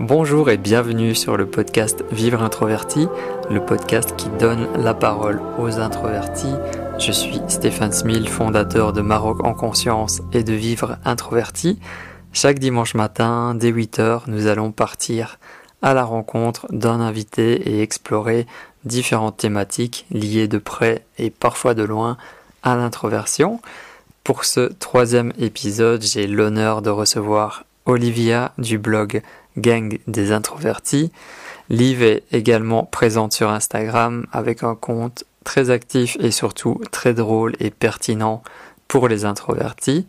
Bonjour et bienvenue sur le podcast Vivre introverti, le podcast qui donne la parole aux introvertis. Je suis Stéphane Smil, fondateur de Maroc en conscience et de Vivre introverti. Chaque dimanche matin, dès 8h, nous allons partir à la rencontre d'un invité et explorer différentes thématiques liées de près et parfois de loin à l'introversion. Pour ce troisième épisode, j'ai l'honneur de recevoir Olivia du blog Gang des introvertis. Liv est également présente sur Instagram avec un compte très actif et surtout très drôle et pertinent pour les introvertis.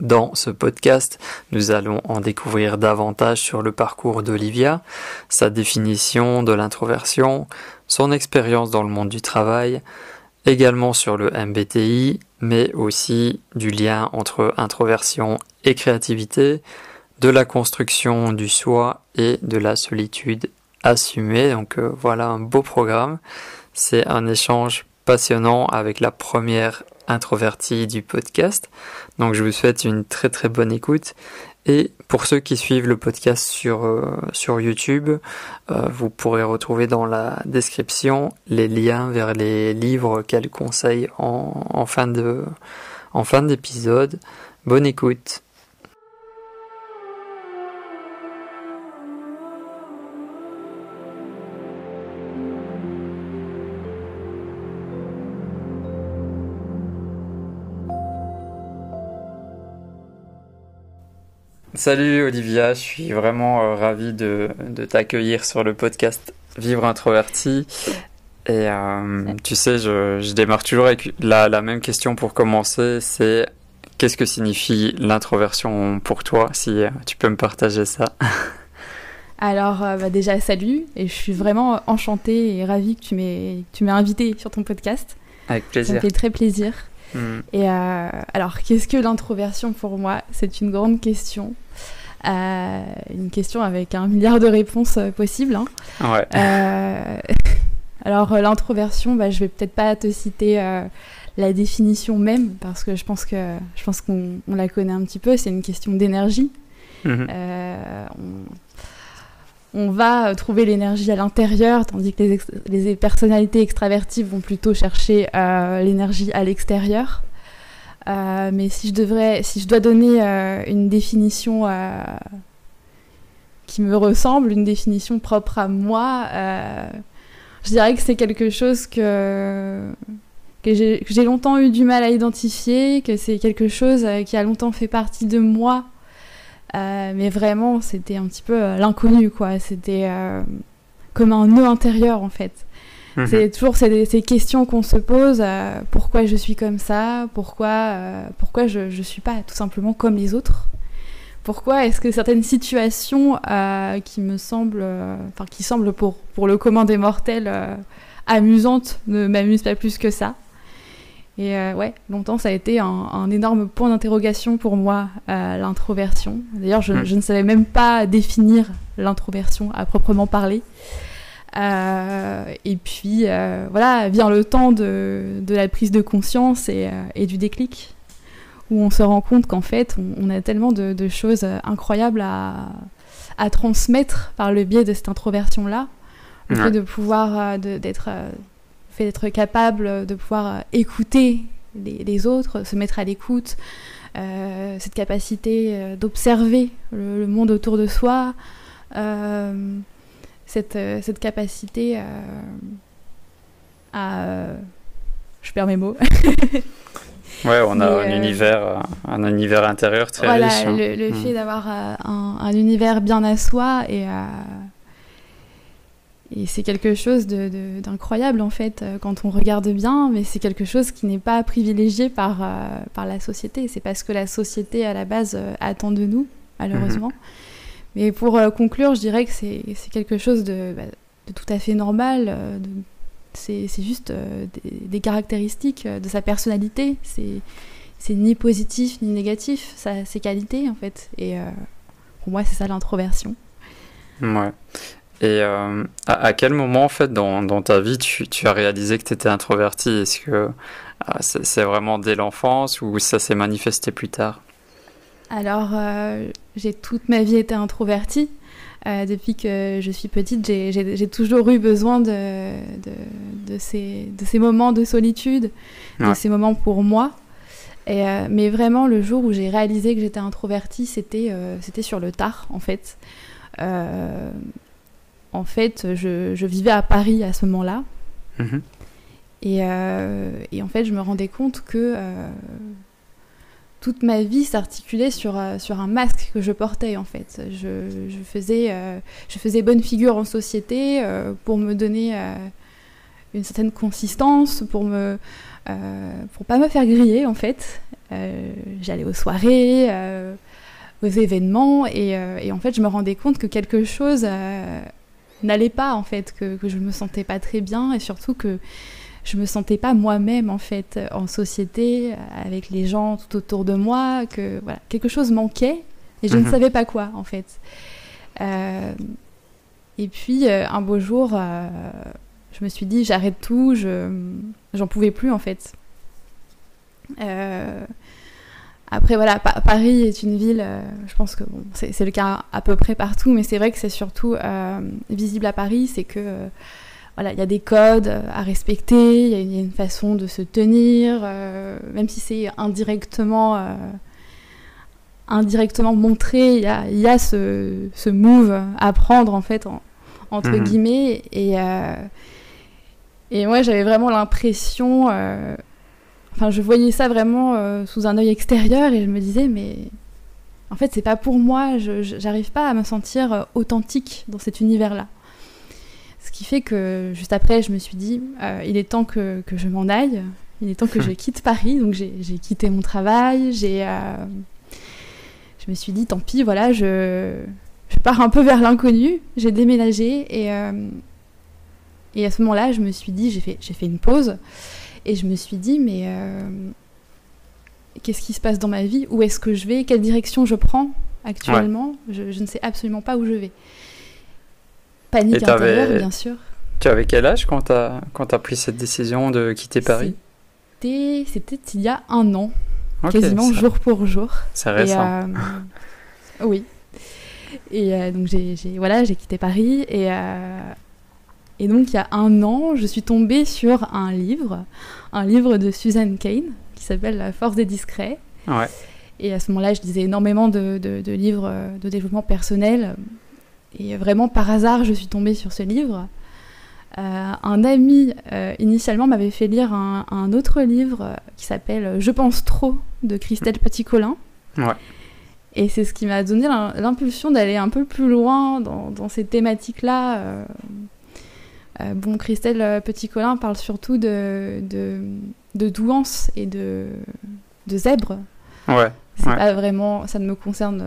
Dans ce podcast, nous allons en découvrir davantage sur le parcours d'Olivia, sa définition de l'introversion, son expérience dans le monde du travail, également sur le MBTI, mais aussi du lien entre introversion et créativité, de la construction du soi et de la solitude assumée. Donc euh, voilà un beau programme. C'est un échange passionnant avec la première introvertie du podcast. Donc je vous souhaite une très très bonne écoute. Et pour ceux qui suivent le podcast sur, euh, YouTube, euh, vous pourrez retrouver dans la description les liens vers les livres qu'elle conseille en, fin de en fin d'épisode. Bonne écoute. Salut Olivia, je suis vraiment euh, ravi de, de t'accueillir sur le podcast Vivre introverti. Et euh, tu sais, je, je, démarre toujours avec la, la même question pour commencer, c'est qu'est-ce que signifie l'introversion pour toi, si euh, tu peux me partager ça? Alors bah déjà salut, et je suis vraiment enchantée et ravie que tu m'aies invité sur ton podcast. Avec plaisir. Ça me fait très plaisir. Mm. Et euh, alors, qu'est-ce que l'introversion pour moi? C'est une grande question. Euh, une question avec un milliard de réponses euh, possibles. Hein. Ouais. Euh, alors, l'introversion, bah, je vais peut-être pas te citer la définition même, parce que je pense que je pense qu'on la connaît un petit peu. C'est une question d'énergie. Mm-hmm. On, on, va trouver l'énergie à l'intérieur, tandis que les, personnalités extraverties vont plutôt chercher l'énergie à l'extérieur. Euh, mais si je devrais, si je dois donner euh, une définition euh, qui me ressemble, une définition propre à moi, je dirais que c'est quelque chose que j'ai longtemps eu du mal à identifier, que c'est quelque chose qui a longtemps fait partie de moi, mais vraiment c'était un petit peu l'inconnu quoi. C'était comme un nœud intérieur en fait. Mhm. C'est toujours ces, ces questions qu'on se pose euh, pourquoi je suis comme ça Pourquoi, euh, pourquoi je ne suis pas tout simplement comme les autres? Pourquoi est-ce que certaines situations euh, qui me semblent, enfin qui semblent pour, pour le commun des mortels amusantes ne m'amusent pas plus que ça? Et ouais, longtemps ça a été un, un énorme point d'interrogation pour moi, l'introversion. D'ailleurs, je, mhm. je, ne savais même pas définir l'introversion à proprement parler. Euh, et puis euh, voilà, vient le temps de, de, la prise de conscience et, euh, et, du déclic, où on se rend compte qu'en fait, on, on, a tellement de, de, choses incroyables à, à, transmettre par le biais de cette introversion-là. Le ouais. fait de pouvoir, d'être fait d'être capable de pouvoir écouter les, les autres, se mettre à l'écoute, euh, cette capacité d'observer le, le, monde autour de soi, euh, cette, euh, cette capacité euh, à... Euh, je perds mes mots. Ouais, on a un, euh, univers, un univers intérieur très voilà, riche. Hein. Le, le mmh. fait d'avoir euh, un, un, univers bien à soi et, euh, et c'est quelque chose d'incroyable en fait quand on regarde bien, mais c'est quelque chose qui n'est pas privilégié par, par la société. C'est parce que la société à la base attend de nous, malheureusement. Mmh. Mais pour euh, conclure, je dirais que c'est quelque chose de, bah, de, tout à fait normal. Euh, c'est juste euh, des, des, caractéristiques de sa personnalité. C'est ni positif ni négatif, ça, ses qualités en fait. Et euh, pour moi, c'est ça l'introversion. Ouais. Et euh, à, à, quel moment, en fait, dans, dans ta vie, tu, tu as réalisé que tu étais introverti? Est-ce que euh, c'est vraiment dès l'enfance ou ça s'est manifesté plus tard? Alors, euh, j'ai toute ma vie été introvertie. depuis que je suis petite, j'ai toujours eu besoin de, de, ces, de, ces, moments de solitude, de ces moments pour moi. Et, mais vraiment, le jour où j'ai réalisé que j'étais introvertie, c'était c'était sur le tard, en fait. En fait, je, je, vivais à Paris à ce moment-là. Mm-hmm. Et, et, en fait, je me rendais compte que toute ma vie s'articulait sur, euh, sur un masque que je portais en fait. Je, je faisais, euh, je faisais bonne figure en société euh, pour me donner une certaine consistance, pour me pour pas me faire griller en fait. J'allais aux soirées, aux événements et, et, en fait je me rendais compte que quelque chose n'allait pas en fait, que, que je me sentais pas très bien et surtout que je me sentais pas moi-même en fait en société avec les gens tout autour de moi que voilà quelque chose manquait et je ne mhm. savais pas quoi en fait euh, et puis euh, un beau jour euh, je me suis dit j'arrête tout je j'en pouvais plus en fait après voilà Paris est une ville je pense que bon, c'est le cas à peu près partout mais c'est vrai que c'est surtout visible à Paris c'est que voilà, il y a des codes à respecter, il y, a une façon de se tenir, euh, même si c'est indirectement, euh, indirectement montré, il y a, y a ce, ce, move à prendre en fait, entre mhm. guillemets. Et, euh, et moi, j'avais vraiment l'impression, enfin, je voyais ça vraiment sous un œil extérieur et je me disais, mais en fait, c'est pas pour moi, je n'arrive pas à me sentir authentique dans cet univers-là. Ce qui fait que juste après, je me suis dit, euh, il est temps que, que je m'en aille, il est temps que je quitte Paris. Donc j'ai quitté mon travail, j'ai, euh, je me suis dit, tant pis, voilà, je, je pars un peu vers l'inconnu, j'ai déménagé et, euh, et à ce moment-là, je me suis dit, j'ai fait, fait une pause et je me suis dit, mais qu'est-ce qui se passe dans ma vie? Où est-ce que je vais? Quelle direction je prends actuellement? Je, je, ne sais absolument pas où je vais. Panique intérieure, bien sûr. Tu avais quel âge quand tu as, as, pris cette décision de quitter Paris? C'était il y a un an, quasiment jour pour jour. C'est récent. Euh, oui. Et euh, donc j'ai voilà, quitté Paris et, euh, et donc il y a un an, je suis tombée sur un livre, un livre de Susan Kane qui s'appelle La force des discrets. Ouais. Et à ce moment-là, je lisais énormément de, de, de livres de développement personnel et vraiment par hasard, je suis tombée sur ce livre. Euh, un ami euh, initialement m'avait fait lire un, autre livre qui s'appelle Je pense trop de Christelle Petit-Colin. Ouais. Et c'est ce qui m'a donné l'impulsion d'aller un peu plus loin dans, ces thématiques-là. Euh, bon, Christelle Petit-Colin parle surtout de, de, douance et de, de zèbre. Ouais. C'est pas vraiment, ça ne me concerne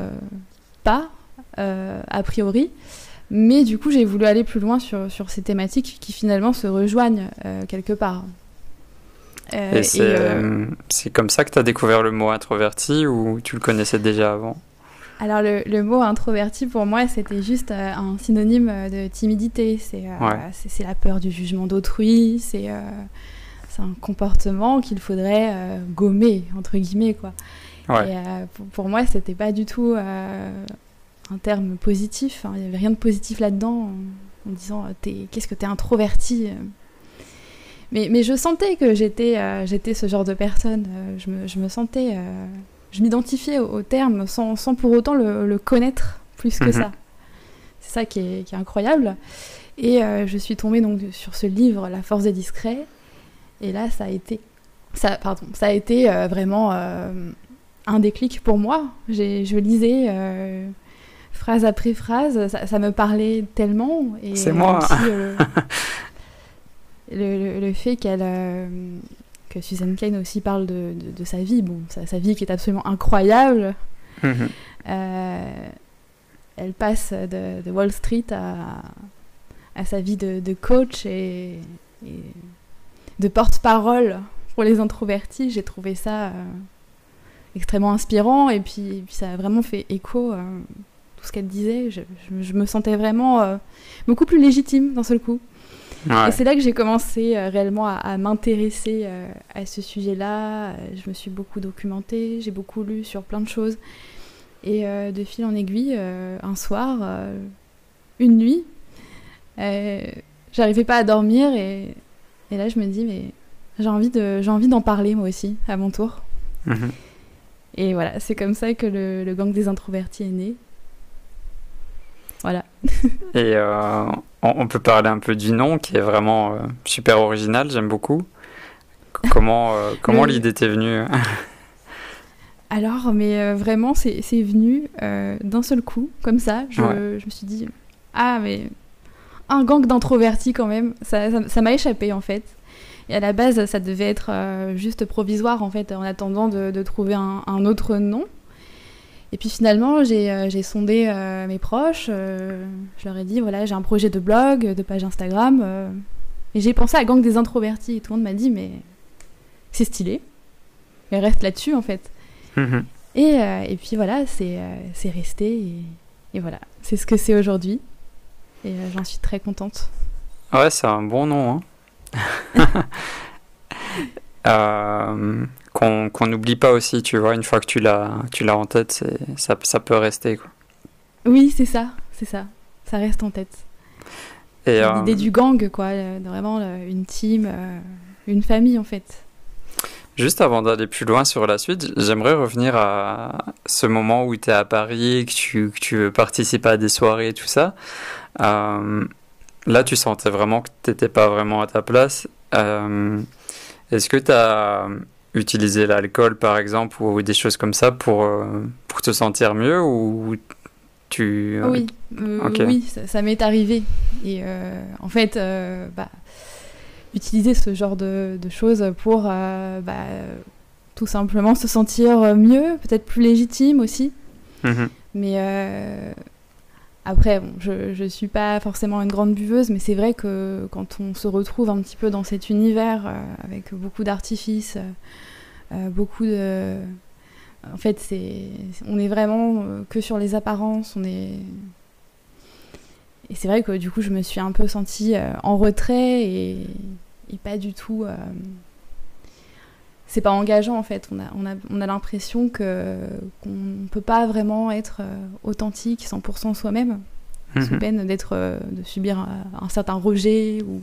pas. Euh, a priori. Mais du coup, j'ai voulu aller plus loin sur, sur ces thématiques qui finalement se rejoignent euh, quelque part. Euh, et c'est comme ça que tu as découvert le mot introverti ou tu le connaissais déjà avant? Alors le, le, mot introverti pour moi c'était juste un synonyme de timidité. C'est c'est la peur du jugement d'autrui, c'est un comportement qu'il faudrait gommer entre guillemets quoi. Et pour, pour, moi c'était pas du tout un terme positif. Hein. Il n'y avait rien de positif là-dedans en, disant euh, qu'est-ce que tu es introverti. Euh. Mais, mais, je sentais que j'étais euh, j'étais ce genre de personne. je, me, je me sentais. Je m'identifiais au, terme sans, sans, pour autant le, connaître plus que mhm. ça. C'est ça qui est, qui est, incroyable. Et je suis tombée donc sur ce livre, La force des discrets. Et là, ça a été, ça, pardon, ça a été vraiment un déclic pour moi. Je lisais phrase après phrase, ça, me parlait tellement. C'est moi. Euh, le, le, fait qu'elle euh, que Susan Kane aussi parle de, de, sa vie, bon, sa, sa, vie qui est absolument incroyable. Mhm. Euh, elle passe de, de, Wall Street à, à sa vie de, coach et, de porte-parole pour les introvertis. J'ai trouvé ça extrêmement inspirant et puis, puis, ça a vraiment fait écho ce qu'elle disait, je, me sentais vraiment euh, beaucoup plus légitime d'un seul coup. Et c'est là que j'ai commencé euh, réellement à, m'intéresser euh, à ce sujet-là. Je me suis beaucoup documentée, j'ai beaucoup lu sur plein de choses. Et de fil en aiguille, un soir, une nuit. J'arrivais pas à dormir et, et, là je me dis mais j'ai envie de j'ai envie d'en parler moi aussi à mon tour. Mhm. Et voilà, c'est comme ça que le, le, gang des introvertis est né. Voilà. et on, peut parler un peu du nom qui est vraiment super original, j'aime beaucoup. Comment, comment l'idée t'est venue? Alors, mais euh, vraiment, c'est venu euh, d'un seul coup, comme ça. Je, me suis dit, ah, mais un gang d'introvertis quand même, ça m'a échappé en fait. Et à la base, ça devait être euh, juste provisoire en fait, en attendant de, trouver un, autre nom. Et puis finalement, j'ai sondé mes proches, je leur ai dit, voilà, j'ai un projet de blog, de page Instagram. et j'ai pensé à Gang des introvertis. Et tout le monde m'a dit, mais c'est stylé. Et reste là-dessus en fait. Mhm. Et, euh, et, puis voilà, c'est euh, resté. Et, voilà, c'est ce que c'est aujourd'hui. Et euh, j'en suis très contente. Ouais, c'est un bon nom. Hein. qu'on n'oublie pas aussi, tu vois, une fois que tu l'as en tête, ça, ça peut rester. Quoi. Oui, c'est ça, c'est ça. Ça reste en tête. L'idée du gang, quoi, vraiment une team, une famille en fait. Juste avant d'aller plus loin sur la suite, j'aimerais revenir à ce moment où tu es à Paris, que tu, que tu participes à des soirées et tout ça. Euh, là, tu sentais vraiment que tu n'étais pas vraiment à ta place. Euh, est-ce que tu as utilisé l'alcool, par exemple, ou des choses comme ça pour, euh, pour te sentir mieux ou tu... Oui, oui ça, ça m'est arrivé. Et en fait, bah, utiliser ce genre de, choses pour euh, bah, tout simplement se sentir mieux, peut-être plus légitime aussi. Mhm. Mais euh, après, je ne suis pas forcément une grande buveuse, mais c'est vrai que quand on se retrouve un petit peu dans cet univers euh, avec beaucoup d'artifices, beaucoup de... En fait, c'est, on est vraiment que sur les apparences, on est... Et c'est vrai que du coup, je me suis un peu sentie en retrait et, et pas du tout. Euh, c'est pas engageant en fait. On a, on a, on a l'impression que qu'on peut pas vraiment être euh, authentique, 100% soi-même, sous mhm. peine d'être, euh, de subir un, certain rejet ou.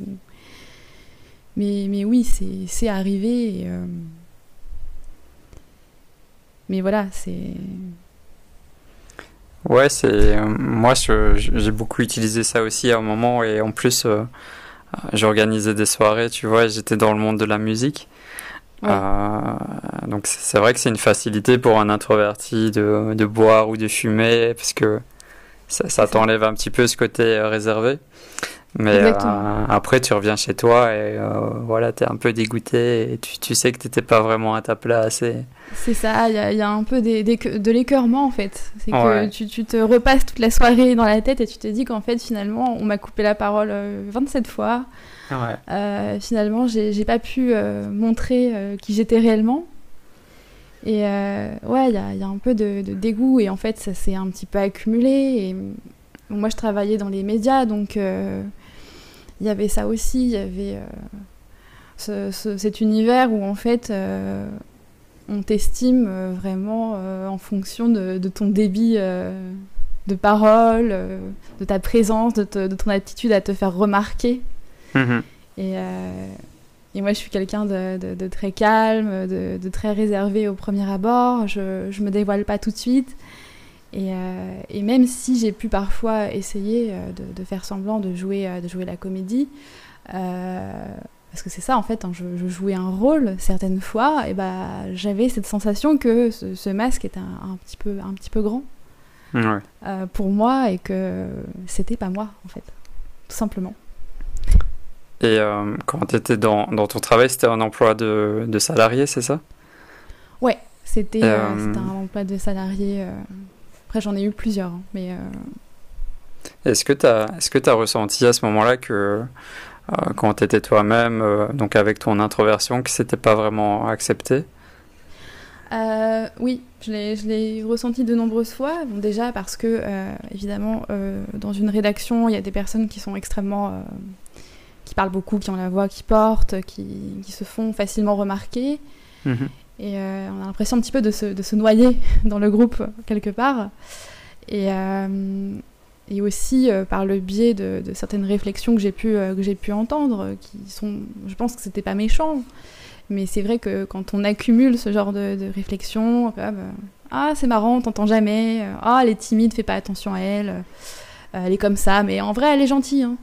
Mais, mais oui, c'est arrivé. Mais voilà, c'est. Ouais, c'est moi j'ai beaucoup utilisé ça aussi à un moment et en plus j'organisais des soirées, tu vois, j'étais dans le monde de la musique. Euh, donc c'est vrai que c'est une facilité pour un introverti de, de, boire ou de fumer parce que ça, ça t'enlève un petit peu ce côté euh, réservé. Mais euh, après, tu reviens chez toi et euh, voilà, tu es un peu dégoûté et tu, tu sais que tu n'étais pas vraiment à ta place. C'est ça, il y, y a, un peu des, de l'écœurement en fait. C'est que tu, tu, te repasses toute la soirée dans la tête et tu te dis qu'en fait, finalement, on m'a coupé la parole 27 euh, fois. Ouais. finalement, j'ai pas pu montrer qui j'étais réellement. Et ouais, il y a, un peu de, de, dégoût et en fait, ça s'est un petit peu accumulé. Et moi, je travaillais dans les médias, donc il y avait ça aussi, il y avait euh, cet univers où en fait euh, on t'estime euh, vraiment en fonction de, ton débit de parole, de ta présence, de, ton attitude à te faire remarquer. Mm-hmm. Et, et, moi je suis quelqu'un de, très calme, de, très réservé au premier abord, je ne me dévoile pas tout de suite. Euh, et, même si j'ai pu parfois essayer euh, de, faire semblant de jouer, euh, de jouer la comédie, parce que c'est ça en fait, hein, je, jouais un rôle certaines fois, et bah, j'avais cette sensation que ce, masque était un, petit peu, un petit peu grand pour moi et que c'était pas moi en fait, tout simplement. Et quand tu étais dans, dans, ton travail, c'était un emploi de, de salarié, c'est ça? Ouais, c'était un emploi de salarié après, j'en ai eu plusieurs, hein, mais... Euh, est-ce que tu as, ressenti à ce moment-là que euh, quand tu étais toi-même, euh, donc avec ton introversion, que c'était pas vraiment accepté? Oui, je l'ai, ressenti de nombreuses fois. Bon, déjà parce que, évidemment, dans une rédaction, il y a des personnes qui sont extrêmement... qui parlent beaucoup, qui ont la voix qui porte, qui, qui se font facilement remarquer. Mhm. Et euh, on a l'impression un petit peu de se, de se, noyer dans le groupe quelque part. Et, euh, et aussi par le biais de, certaines réflexions que j'ai pu, j'ai pu entendre, qui sont, je pense que c'était pas méchant, mais c'est vrai que quand on accumule ce genre de, de réflexions, bah, ah c'est marrant, t'entends jamais, ah elle est timide, fais pas attention à elle, elle est comme ça, mais en vrai elle est gentille. Hein.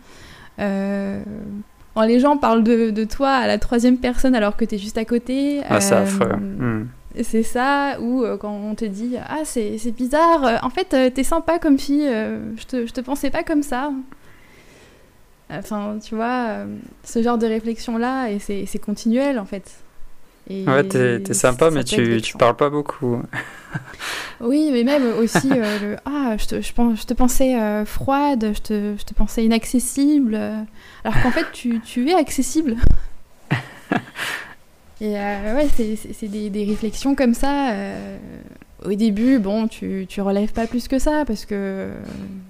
Les gens parlent de, de, toi à la troisième personne alors que t'es juste à côté. Ah, c'est affreux. Hmm. C'est ça, ou euh, quand on te dit Ah, c'est bizarre, euh, en fait, euh, t'es sympa comme fille, je, te, je te pensais pas comme ça. Enfin, tu vois, ce genre de réflexion-là, et c'est continuel en fait. Et ouais, t'es sympa, mais tu, tu parles pas beaucoup. oui, mais même aussi, le, ah, je te, je, je te pensais froide, je te, je te, pensais inaccessible, alors qu'en fait, tu, tu es accessible. Et euh, ouais, c'est des, des, réflexions comme ça. Euh, au début, bon, tu, tu relèves pas plus que ça parce que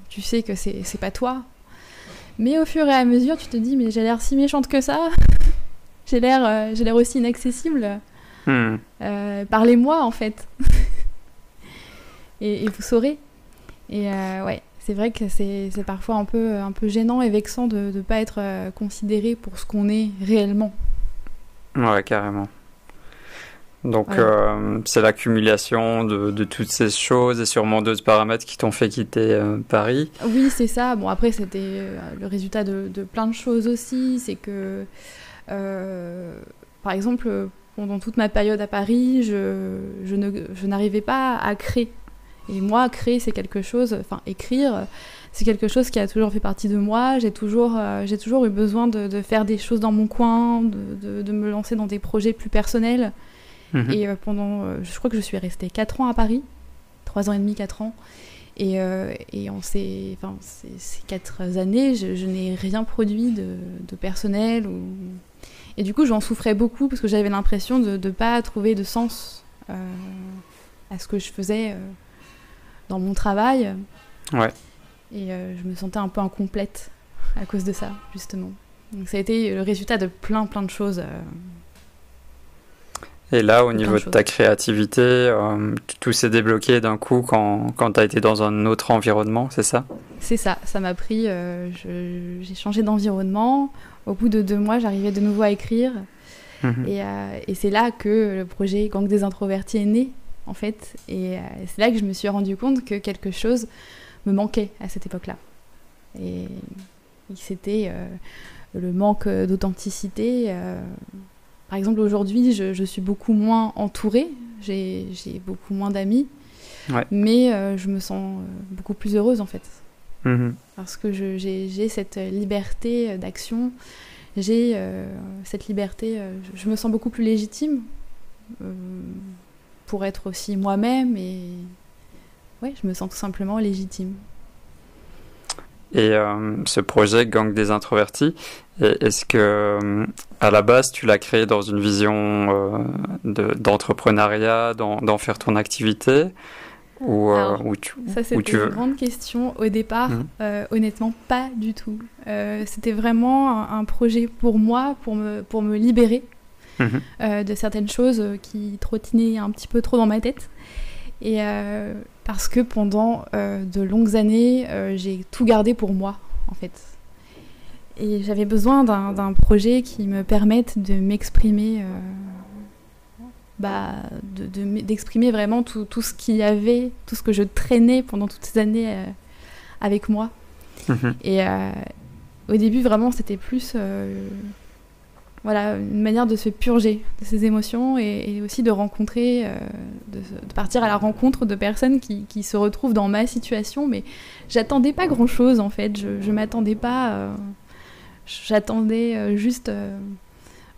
tu sais que c'est pas toi. Mais au fur et à mesure, tu te dis, mais j'ai l'air si méchante que ça. J'ai l'air euh, j'ai l'air aussi inaccessible. Hmm. Parlez-moi, en fait. et, et, vous saurez. Et ouais, c'est vrai que c'est parfois un peu, un peu gênant et vexant de ne pas être considéré pour ce qu'on est réellement. Ouais, carrément. Donc, euh, c'est l'accumulation de, de, toutes ces choses et sûrement d'autres paramètres qui t'ont fait quitter euh, Paris. Oui, c'est ça. Bon, après, c'était euh, le résultat de, de, plein de choses aussi. C'est que, par exemple, pendant toute ma période à Paris, je, je n'arrivais pas à créer. Et moi, créer, c'est quelque chose, enfin, écrire, c'est quelque chose qui a toujours fait partie de moi. J'ai toujours, euh, j'ai toujours eu besoin de, faire des choses dans mon coin, de, de, me lancer dans des projets plus personnels. Mhm. Et euh, pendant, euh, je crois que je suis restée 4 ans à Paris, 3 ans et demi, 4 ans. Et, et en ces, enfin, ces, ces 4 années, je, je n'ai rien produit de, personnel. Ou... Et du coup, j'en souffrais beaucoup parce que j'avais l'impression de ne pas trouver de sens à ce que je faisais dans mon travail. Ouais. Et euh, je me sentais un peu incomplète à cause de ça, justement. Donc ça a été le résultat de plein, plein de choses. Euh, et là, au niveau de, ta créativité, euh, tout s'est débloqué d'un coup quand, quand tu as été dans un autre environnement, c'est ça? C'est ça, ça m'a pris. j'ai changé d'environnement. Au bout de deux mois, j'arrivais de nouveau à écrire. Mhm. Et, et c'est là que le projet Gang des introvertis est né, en fait. Et c'est là que je me suis rendu compte que quelque chose me manquait à cette époque-là. Et c'était euh, le manque d'authenticité. Euh. Par exemple, aujourd'hui, je, suis beaucoup moins entourée, j'ai beaucoup moins d'amis, mais euh, je me sens beaucoup plus heureuse en fait. Mm-hmm. Parce que j'ai cette liberté d'action, j'ai cette liberté, je me sens beaucoup plus légitime pour être aussi moi-même et ouais, je me sens tout simplement légitime. Et euh, ce projet Gang des introvertis, est-ce que euh, à la base tu l'as créé dans une vision euh, d'entrepreneuriat, d'en faire ton activité? Ou, tu, Ça c'était une grande question. Au départ, mmh. honnêtement, pas du tout. c'était vraiment un, projet pour moi, pour me, pour me libérer mmh. de certaines choses qui trottinaient un petit peu trop dans ma tête. Et parce que pendant euh, de longues années, euh, j'ai tout gardé pour moi, en fait. Et j'avais besoin d'un projet qui me permette de m'exprimer, euh, bah, d'exprimer de, vraiment tout, tout ce qu'il y avait, tout ce que je traînais pendant toutes ces années avec moi. Mhm. Et au début, vraiment, c'était plus voilà, une manière de se purger de ses émotions et, aussi de rencontrer, euh, de, partir à la rencontre de personnes qui, qui, se retrouvent dans ma situation. Mais j'attendais pas grand chose en fait, je, je m'attendais pas. Euh, j'attendais euh, juste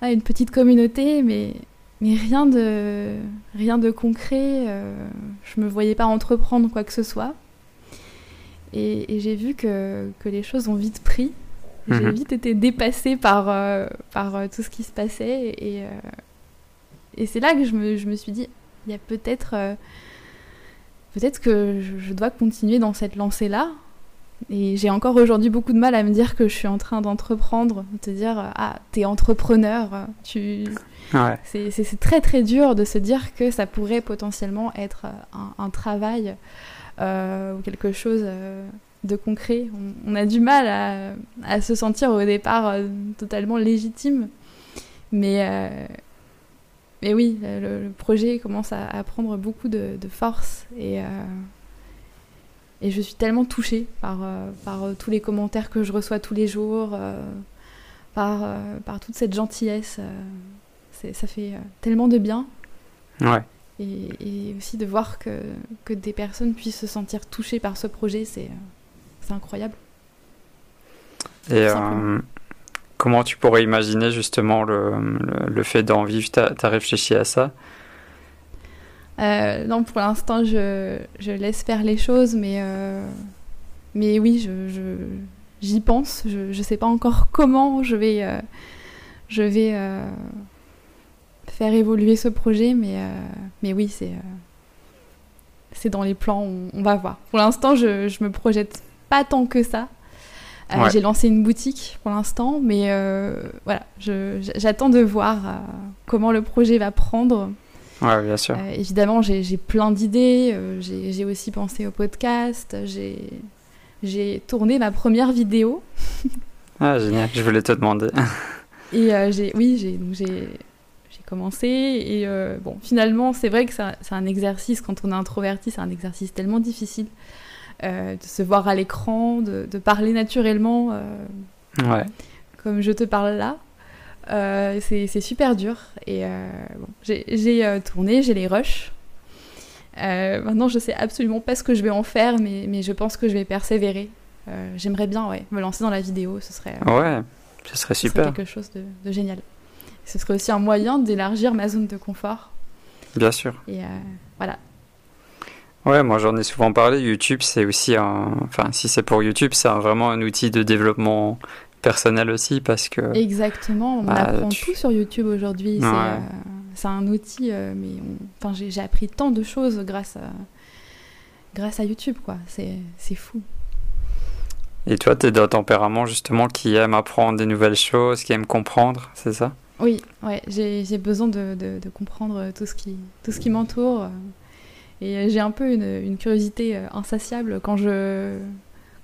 à une petite communauté, mais, mais rien, de, rien de concret. je me voyais pas entreprendre quoi que ce soit. Et, et j'ai vu que, que les choses ont vite pris. J'ai mhm. vite été dépassée par, euh, par euh, tout ce qui se passait. Et, euh, et c'est là que je me, je me, suis dit, il y a peut-être peut-être que je, dois continuer dans cette lancée-là. Et j'ai encore aujourd'hui beaucoup de mal à me dire que je suis en train d'entreprendre, de te dire ah t'es entrepreneur, tu ouais. c'est très très dur de se dire que ça pourrait potentiellement être un, un travail ou quelque chose de concret. On, a du mal à, se sentir au départ totalement légitime. Mais, mais oui, le, projet commence à, prendre beaucoup de, force et, et je suis tellement touchée par, par tous les commentaires que je reçois tous les jours, par, par toute cette gentillesse. ça fait tellement de bien. Ouais. Et, aussi de voir que, que, des personnes puissent se sentir touchées par ce projet, c'est incroyable. Et euh, comment tu pourrais imaginer justement le, le, fait d'en vivre? Tu as, réfléchi à ça? Euh, Non, pour l'instant, je, je, laisse faire les choses, mais, euh, mais oui, je, j'y pense. Je ne sais pas encore comment je vais, je vais faire évoluer ce projet, mais, euh, mais oui, c'est euh, c'est dans les plans, on, va voir. Pour l'instant, je, je me projette pas tant que ça. Euh, j'ai lancé une boutique pour l'instant, mais voilà, j'attends de voir comment le projet va prendre. Ouais, bien sûr. évidemment, j'ai plein d'idées. j'ai aussi pensé au podcast. J'ai tourné ma première vidéo. ah, génial. Je voulais te demander. Et j'ai, oui, j'ai commencé. Et euh, bon, finalement, c'est vrai que c'est un, exercice, quand on est introverti, c'est un exercice tellement difficile euh, de se voir à l'écran, de, parler naturellement, euh, ouais. comme je te parle là. C'est super dur. Et bon, j'ai tourné, j'ai les rushs. maintenant, je sais absolument pas ce que je vais en faire, mais, mais je pense que je vais persévérer. J'aimerais bien ouais, me lancer dans la vidéo, ce serait, ouais, ce serait super. quelque chose de génial ce serait aussi un moyen d'élargir ma zone de confort. Bien sûr. Et euh, voilà. Ouais, moi j'en ai souvent parlé. YouTube, c'est aussi un. Enfin, si c'est pour YouTube, c'est vraiment un outil de développement personnel aussi parce que. Exactement, on bah, apprend tout sur YouTube aujourd'hui. C'est euh, un outil, euh, mais enfin, j'ai appris tant de choses grâce à, grâce à YouTube, quoi. C'est fou. Et toi, tu es d'un tempérament justement qui aime apprendre des nouvelles choses, qui aime comprendre, c'est ça? Oui, ouais, j'ai besoin de, de, comprendre tout ce qui, tout ce qui m'entoure. Et j'ai un peu une, une, curiosité euh, insatiable quand je,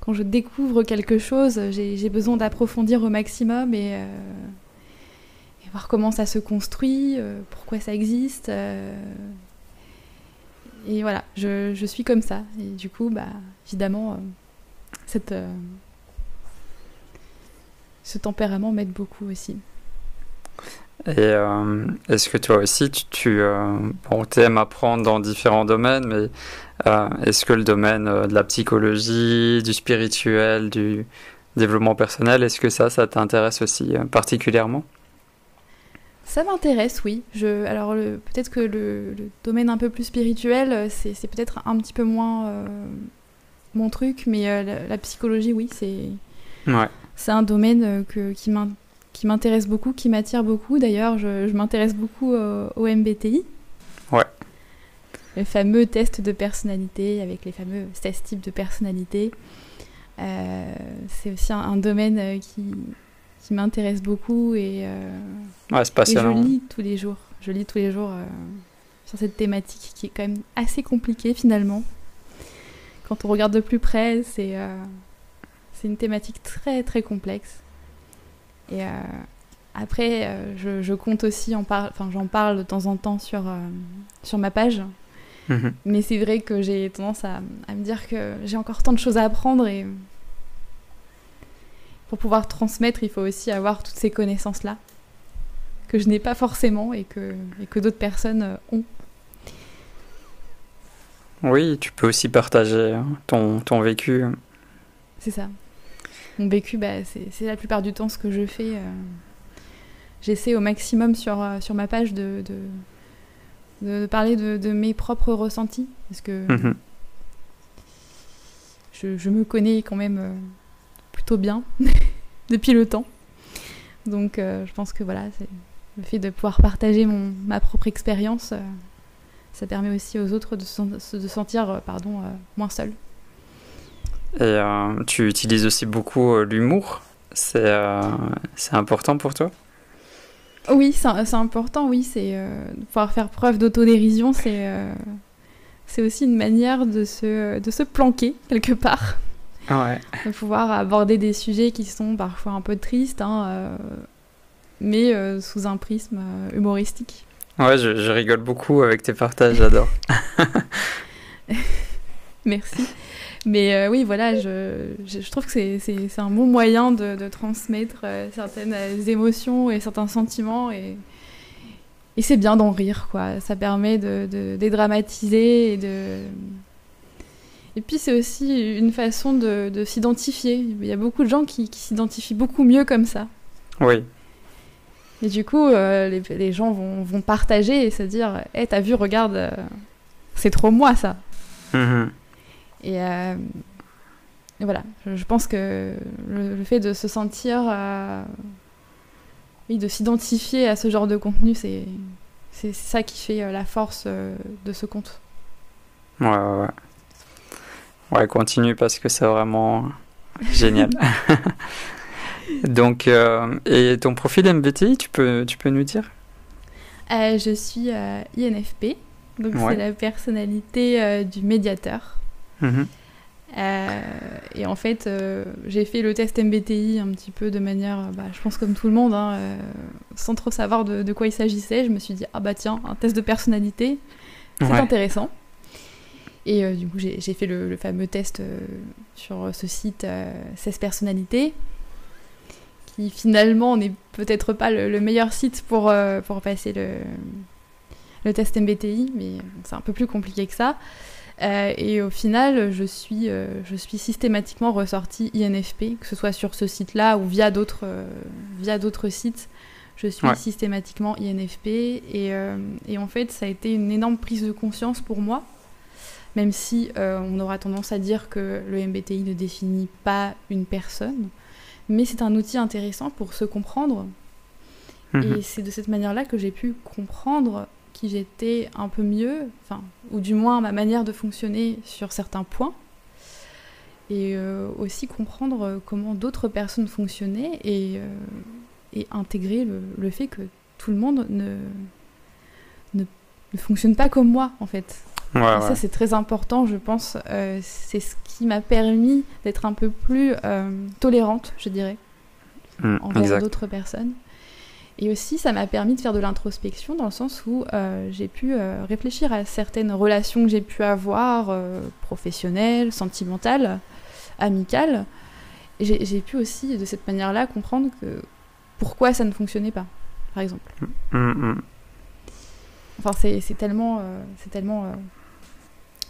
quand je découvre quelque chose. J'ai besoin d'approfondir au maximum et, euh, et, voir comment ça se construit, euh, pourquoi ça existe. et voilà, je, suis comme ça. Et du coup, bah, évidemment, ce tempérament m'aide beaucoup aussi. Et euh, est-ce que toi aussi, tu, euh, aimes apprendre dans différents domaines, mais euh, est-ce que le domaine de la psychologie, du spirituel, du développement personnel, est-ce que ça, ça t'intéresse aussi particulièrement? Ça m'intéresse, oui. Je, alors peut-être que le, domaine un peu plus spirituel, c'est, peut-être un petit peu moins mon truc, mais la, psychologie, oui, c'est, ouais. c'est un domaine que, qui m'intéresse qui m'intéresse beaucoup, qui m'attire beaucoup. D'ailleurs, je, m'intéresse beaucoup au, MBTI. Ouais. Le fameux test de personnalité avec les fameux 16 types de personnalité. Euh, c'est aussi un, domaine euh, qui, qui m'intéresse beaucoup et, euh, ouais, je lis tous les jours. Je lis tous les jours sur cette thématique qui est quand même assez compliquée finalement. Quand on regarde de plus près, c'est c'est une thématique très très complexe. Et après, euh, je, compte aussi, en enfin, j'en parle de temps en temps sur, sur ma page. Mhm. Mais c'est vrai que j'ai tendance à, à, me dire que j'ai encore tant de choses à apprendre et pour pouvoir transmettre, il faut aussi avoir toutes ces connaissances-là que je n'ai pas forcément et que, et que d'autres personnes ont. Oui, tu peux aussi partager hein, ton, ton vécu. C'est ça mon vécu, bah, c'est la plupart du temps ce que je fais. Euh, j'essaie au maximum sur, euh, sur ma page de, de, parler de, mes propres ressentis. Parce que mhm. je, me connais quand même euh, plutôt bien depuis le temps. Donc je pense que voilà, le fait de pouvoir partager mon, ma propre expérience, ça permet aussi aux autres de se de sentir pardon, moins seuls. Et euh, tu utilises aussi beaucoup euh, l'humour. C'est euh, c'est important pour toi? Oui, c'est important, oui. C'est pouvoir faire preuve d'autodérision, c'est c'est aussi une manière de se, de se planquer quelque part. de pouvoir aborder des sujets qui sont parfois un peu tristes, hein, mais sous un prisme humoristique. Ouais, je, je, rigole beaucoup avec tes partages, j'adore. Merci. Mais euh, oui, voilà, je, je, trouve que c'est un bon moyen de, de transmettre euh, certaines émotions et certains sentiments. Et, et c'est bien d'en rire, quoi. Ça permet de, de dédramatiser et de. Et puis c'est aussi une façon de, de s'identifier. Il y a beaucoup de gens qui, qui s'identifient beaucoup mieux comme ça. Oui. Et du coup, euh, les, les, gens vont, vont, partager et se dire Hé, hey, t'as vu, regarde, c'est trop moi ça. Mmh. Et, euh, et, voilà, je, je pense que le, le, fait de se sentir, euh, oui, de s'identifier à ce genre de contenu, c'est c'est ça qui fait euh, la force de ce compte. Ouais, ouais, ouais. Ouais, continue parce que c'est vraiment génial. Donc, euh, et ton profil MBTI, tu peux, tu peux nous dire? Euh, Je suis euh, INFP, donc ouais. c'est la personnalité du médiateur. Mmh. et en fait, j'ai fait le test MBTI un petit peu de manière, bah, je pense comme tout le monde, hein, sans trop savoir de, de quoi il s'agissait. Je me suis dit, ah bah tiens, un test de personnalité, c'est ouais. intéressant. Et euh, du coup, j'ai fait le, le, fameux test euh, sur ce site euh, 16 personnalités, qui finalement n'est peut-être pas le, le, meilleur site pour, euh, pour passer le, le test MBTI, mais c'est un peu plus compliqué que ça. Euh, et au final, je suis, je suis systématiquement ressortie INFP, que ce soit sur ce site-là ou via d'autres via d'autres sites. Je suis ouais. systématiquement INFP. Et, et en fait, ça a été une énorme prise de conscience pour moi même si euh, on aura tendance à dire que le MBTI ne définit pas une personne, mais c'est un outil intéressant pour se comprendre. Mmh. Et c'est de cette manière-là que j'ai pu comprendre qui j'étais un peu mieux, enfin, ou du moins ma manière de fonctionner sur certains points, et euh, aussi comprendre comment d'autres personnes fonctionnaient et, euh, et intégrer le, le, fait que tout le monde ne, ne, ne fonctionne pas comme moi, en fait. Ouais, ouais. Ça, c'est très important, je pense. Euh, c'est ce qui m'a permis d'être un peu plus euh, tolérante, je dirais, mmh, envers d'autres personnes. Et aussi, ça m'a permis de faire de l'introspection dans le sens où euh, j'ai pu euh, réfléchir à certaines relations que j'ai pu avoir, euh, professionnelles, sentimentales, amicales. J'ai pu aussi, de cette manière-là, comprendre que pourquoi ça ne fonctionnait pas, par exemple. Mmh, mmh. Enfin, c'est tellement, c'est tellement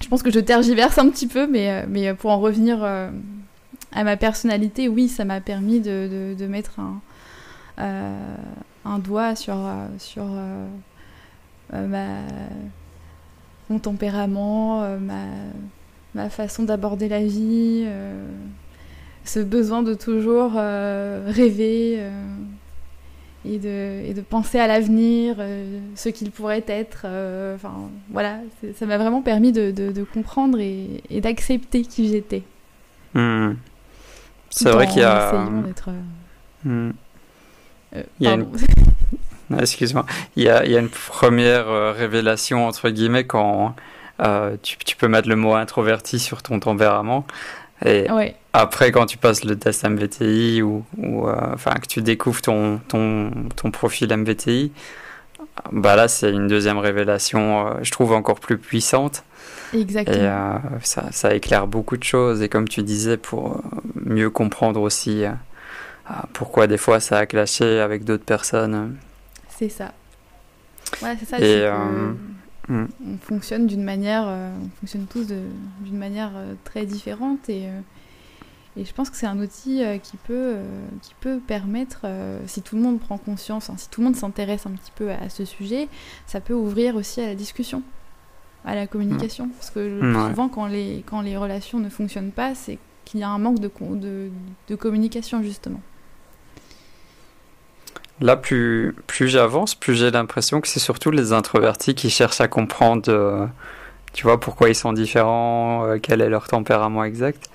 je pense que je tergiverse un petit peu, mais, mais pour en revenir euh, à ma personnalité, oui, ça m'a permis de, de, de, mettre un, euh, un doigt sur, sur euh, ma, mon tempérament, ma, ma façon d'aborder la vie, ce besoin de toujours rêver et de, et de penser à l'avenir, euh, ce qu'il pourrait être. Euh, enfin, voilà, ça m'a vraiment permis de, de, de comprendre et, et d'accepter qui j'étais. Mmh. C'est vrai qu'il y a. Mmh. Euh, il y a une... Excuse-moi. Il y, a, il y a une première euh, révélation, entre guillemets, quand tu, tu peux mettre le mot introverti sur ton tempérament. Et ouais. après, quand tu passes le test MBTI ou, ou euh, enfin que tu découvres ton, ton, ton profil MBTI, bah là c'est une deuxième révélation, euh, je trouve encore plus puissante. Exactement. Et euh, ça, ça, éclaire beaucoup de choses. Et comme tu disais, pour mieux comprendre aussi euh, pourquoi des fois ça a clashé avec d'autres personnes. C'est ça. Ouais, c'est ça. Et, Mm. On fonctionne d'une manière, euh, on fonctionne tous d'une manière euh, très différente et, euh, et je pense que c'est un outil euh, qui peut, euh, qui peut permettre, euh, si tout le monde prend conscience, hein, si tout le monde s'intéresse un petit peu à, à, ce sujet, ça peut ouvrir aussi à la discussion, à la communication. Mm. Parce que ouais. souvent, quand les, quand les relations ne fonctionnent pas, c'est qu'il y a un manque de, de, de communication justement. Là, plus, plus j'avance, plus j'ai l'impression que c'est surtout les introvertis qui cherchent à comprendre, euh, tu vois, pourquoi ils sont différents, euh, quel est leur tempérament exact.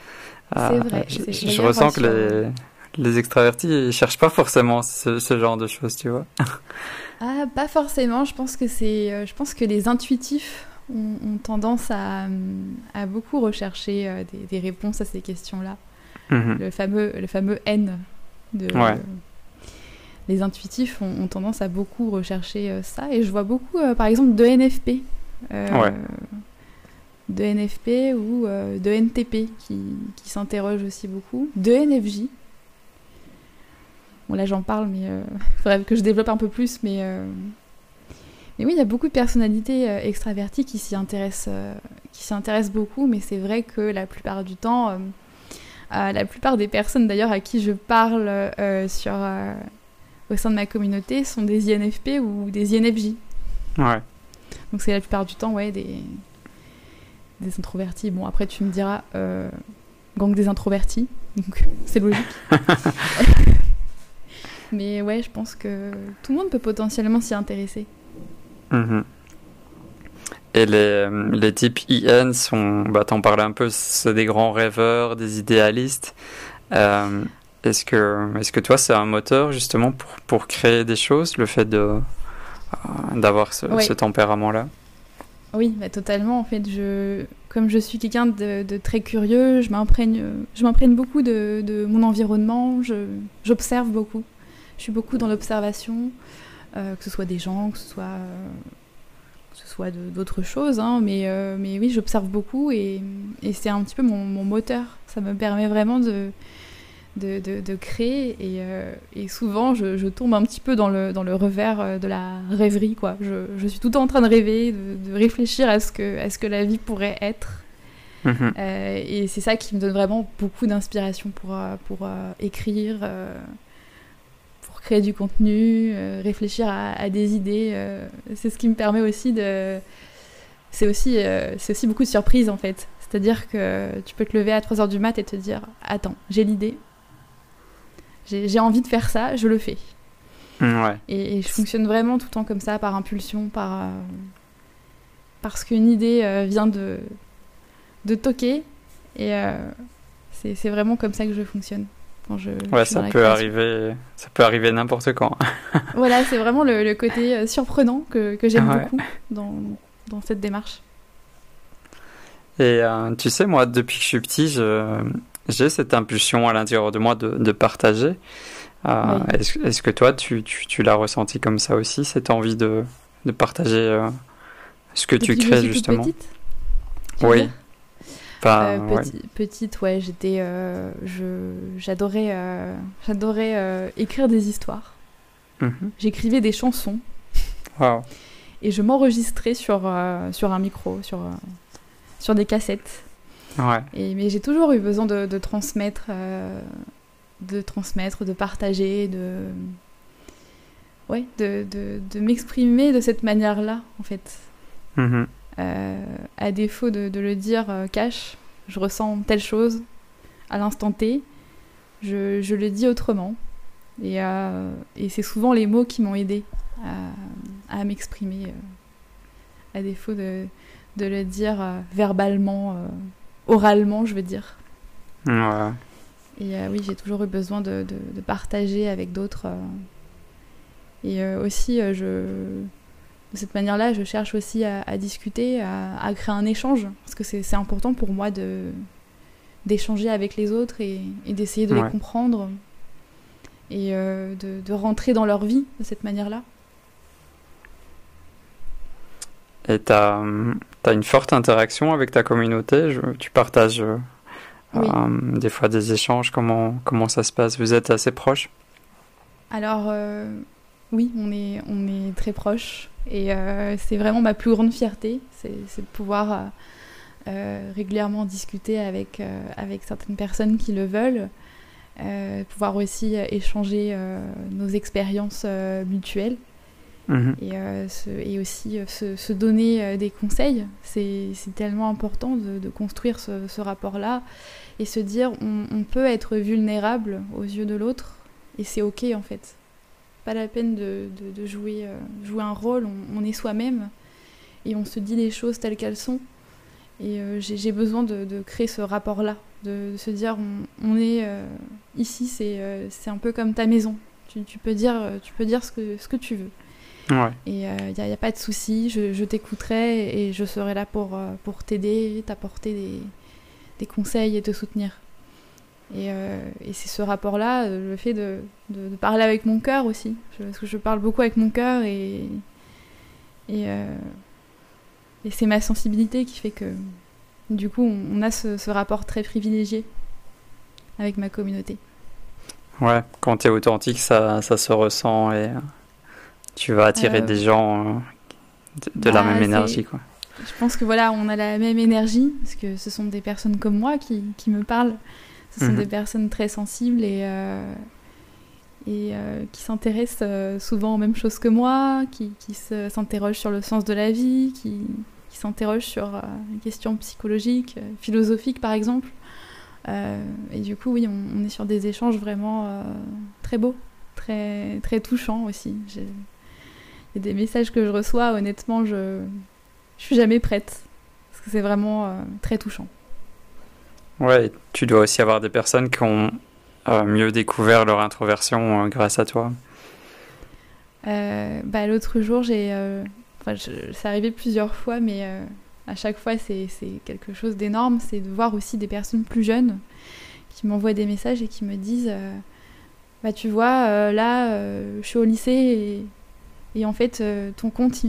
Euh, vrai, je, je ressens que les, les extravertis, ils cherchent pas forcément ce, ce genre de choses, tu vois. ah, pas forcément. Je pense que c'est, euh, je pense que les intuitifs ont, ont tendance à, à, beaucoup rechercher des, des, réponses à ces questions-là. mhm. le, fameux, le fameux N. De, les intuitifs ont, tendance à beaucoup rechercher ça. Et je vois beaucoup, par exemple, de NFP. De NFP ou de NTP qui, qui s'interrogent aussi beaucoup. De NFJ. Bon, là j'en parle, mais il faudrait que je développe un peu plus. Mais mais oui, il y a beaucoup de personnalités euh, extraverties qui s'y intéressent, euh, qui s'y intéressent beaucoup, mais c'est vrai que la plupart du temps, euh, la plupart des personnes d'ailleurs à qui je parle sur, au sein de ma communauté sont des INFP ou des INFJ. Ouais. Donc c'est la plupart du temps, ouais, des, des introvertis. Bon, après tu me diras, gang des introvertis, donc c'est logique. Mais ouais, je pense que tout le monde peut potentiellement s'y intéresser. Mhm. Et les, les, types IN sont, bah, t'en parlais un peu, c'est des grands rêveurs, des idéalistes. Euh, est-ce que, est-ce que toi, c'est un moteur justement pour, pour créer des choses, le fait de, euh, d'avoir ce, ce tempérament-là? Oui, bah, totalement. En fait, je, comme je suis quelqu'un de, de, très curieux, je m'imprègne, je m'imprègne beaucoup de, de, mon environnement, j'observe beaucoup. Je suis beaucoup dans l'observation. Euh, que ce soit des gens, que ce soit, euh, que ce soit d'autres choses. Hein, mais, euh, mais oui, j'observe beaucoup et, et c'est un petit peu mon, mon, moteur. Ça me permet vraiment de, de, de, créer et, et souvent je, je, tombe un petit peu dans le, dans le revers de la rêverie. Quoi. Je, je suis tout le temps en train de rêver, de, réfléchir à ce, que, à ce que la vie pourrait être. Mhm. et c'est ça qui me donne vraiment beaucoup d'inspiration pour, pour écrire, créer du contenu, euh, réfléchir à, des idées. Euh, c'est ce qui me permet aussi de. C'est aussi, euh, c'est aussi beaucoup de surprises en fait. C'est-à-dire que tu peux te lever à 3h du mat et te dire Attends, j'ai l'idée. J'ai envie de faire ça, je le fais. Mm, ouais. Et, je fonctionne vraiment tout le temps comme ça, par impulsion, par. parce qu'une idée vient de, de toquer. Et c'est vraiment comme ça que je fonctionne ouais, ça peut arriver, ça peut arriver n'importe quand. voilà, c'est vraiment le, côté euh, surprenant que, que j'aime beaucoup dans, dans, cette démarche. Et euh, tu sais, moi, depuis que je suis petit, j'ai cette impulsion à l'intérieur de moi de, de partager. Euh, est-ce que toi, tu, tu, tu l'as ressenti comme ça aussi, cette envie de, de partager ce que tu crées justement? petite, Oui. Euh, petite, ouais, j'étais, euh, j'adorais, euh, j'adorais écrire des histoires. Mhm. J'écrivais des chansons. Et je m'enregistrais sur sur un micro, sur sur des cassettes. Ouais. Et mais j'ai toujours eu besoin de, de transmettre, de transmettre, de partager, de ouais, de, de, de m'exprimer de cette manière-là, en fait. Euh, à défaut de, le dire euh, cash, je ressens telle chose à l'instant T, je, le dis autrement. Et, euh, et c'est souvent les mots qui m'ont aidé à, m'exprimer, à défaut de, de, le dire verbalement, oralement, je veux dire. Et oui, j'ai toujours eu besoin de, de partager avec d'autres. et aussi, je de cette manière-là, je cherche aussi à, discuter, à, créer un échange, parce que c'est important pour moi de d'échanger avec les autres et, d'essayer de les comprendre et euh, de, rentrer dans leur vie de cette manière-là. Et tu as, une forte interaction avec ta communauté, tu partages euh, euh, des fois des échanges, comment, comment ça se passe? Vous êtes assez proches? Alors, oui, on est, on est très proches. Et euh, c'est vraiment ma plus grande fierté, c'est de pouvoir euh, euh, régulièrement discuter avec, avec certaines personnes qui le veulent, pouvoir aussi échanger nos expériences mutuelles. Mhm. Et, et, aussi se, donner des conseils. C'est tellement important de, construire ce, rapport-là et se dire on, peut être vulnérable aux yeux de l'autre et c'est ok en fait pas la peine de, de, jouer, euh, jouer un rôle, on, est soi-même et on se dit les choses telles qu'elles sont. Et euh, j'ai besoin de, créer ce rapport-là, de, se dire on, est euh, ici, c'est un peu comme ta maison. Tu, tu, peux dire, tu peux dire ce que, ce que tu veux. Et il n'y a, a, pas de souci, je, je t'écouterai et je serai là pour, pour t'aider, t'apporter des, des, conseils et te soutenir. Et, et c'est ce rapport-là, le fait de, de, parler avec mon cœur aussi. parce que je parle beaucoup avec mon cœur et, et, et c'est ma sensibilité qui fait que du coup on, a ce, ce, rapport très privilégié avec ma communauté. Ouais, quand tu es authentique, ça, ça se ressent et tu vas attirer des gens de, la bah, même énergie. Quoi. Je pense que voilà, on a la même énergie, parce que ce sont des personnes comme moi qui, qui me parlent. Ce sont mhm. des personnes très sensibles et, euh, et euh, qui s'intéressent euh, souvent aux mêmes choses que moi, qui, qui s'interrogent sur le sens de la vie, qui, qui s'interrogent sur une question psychologique, philosophique par exemple. et du coup, oui, on, on, est sur des échanges vraiment très beaux, très, très touchants aussi. A des messages que je reçois, honnêtement, je, je suis jamais prête. Parce que c'est vraiment euh, très touchant. Ouais, tu dois aussi avoir des personnes qui ont euh, mieux découvert leur introversion euh, grâce à toi. bah, L'autre jour, j'ai. Enfin, c'est arrivé plusieurs fois, mais à chaque fois, c'est quelque chose d'énorme. C'est de voir aussi des personnes plus jeunes qui m'envoient des messages et qui me disent Bah, tu vois, là, je suis au lycée et et en fait, euh, ton compte,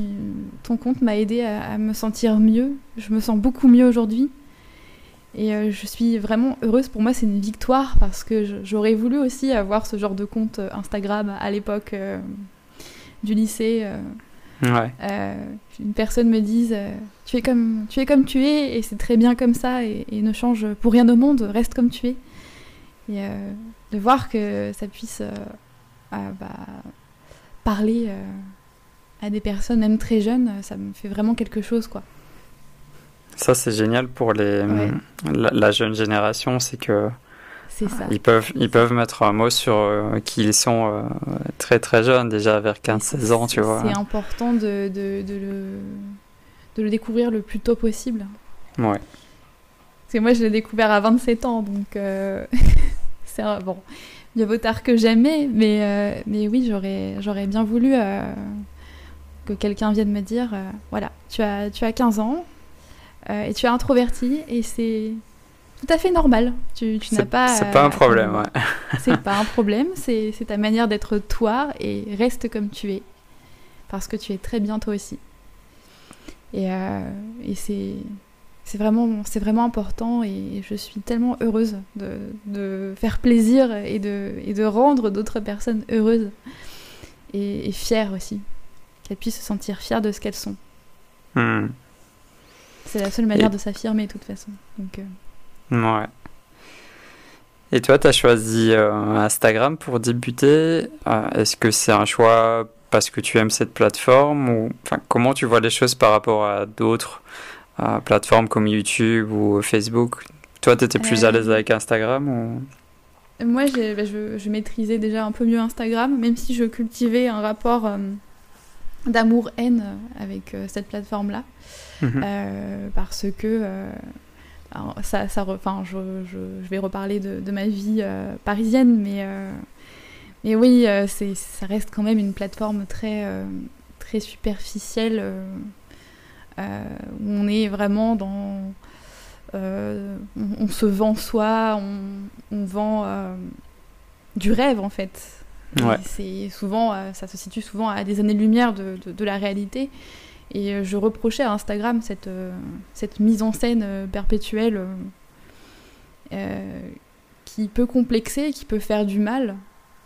ton compte m'a aidé à, me sentir mieux. Je me sens beaucoup mieux aujourd'hui. Et euh, je suis vraiment heureuse. Pour moi, c'est une victoire parce que j'aurais voulu aussi avoir ce genre de compte euh, Instagram à l'époque du lycée. Ouais. une personne me dise tu es comme tu es comme tu es et c'est très bien comme ça et, ne change pour rien au monde, reste comme tu es. Et de voir que ça puisse bah, parler à des personnes, même très jeunes, ça me fait vraiment quelque chose, quoi. Ça, c'est génial pour les, la, jeune génération, c'est que ça. Ils peuvent, ils peuvent mettre un mot sur euh, qui ils sont euh, très très jeunes, déjà vers 15-16 ans, tu vois. C'est important de, de, de, le, de le découvrir le plus tôt possible. Ouais. Parce que moi, je l'ai découvert à 27 ans, donc euh, c'est bon. Mieux vaut tard que jamais, mais, mais oui, j'aurais, j'aurais bien voulu que quelqu'un vienne me dire euh, voilà, tu as, tu as 15 ans euh, et tu es introverti et c'est tout à fait normal. Tu, tu n'as pas. C'est pas un problème, ouais. c'est pas un problème, c'est ta manière d'être toi et reste comme tu es. Parce que tu es très bien toi aussi. Et, euh, et c'est. C'est vraiment, vraiment important et je suis tellement heureuse de, de faire plaisir et de, et de rendre d'autres personnes heureuses et, et fières aussi qu'elles puissent se sentir fières de ce qu'elles sont. Hmm. C'est la seule manière de s'affirmer, de toute façon. Donc, euh. Ouais. Et toi, tu as choisi euh, Instagram pour débuter. Euh, est-ce que c'est un choix parce que tu aimes cette plateforme ou enfin, comment tu vois les choses par rapport à d'autres plateformes comme YouTube ou Facebook Toi, tu étais plus à l'aise avec Instagram ou... Moi, bah, je, je, maîtrisais déjà un peu mieux Instagram, même si je cultivais un rapport d'amour-haine avec euh, cette plateforme-là. Mhm. Euh, parce que euh, ça, ça enfin, je, je, vais reparler de, de ma vie parisienne, mais, mais oui, ça reste quand même une plateforme très, très superficielle où on est vraiment dans. On, se vend soi, on, on vend du rêve en fait. C'est souvent, euh, ça se situe souvent à des années-lumière de, de, la réalité. Et euh, je reprochais à Instagram cette, euh, cette mise en scène perpétuelle qui peut complexer, qui peut faire du mal,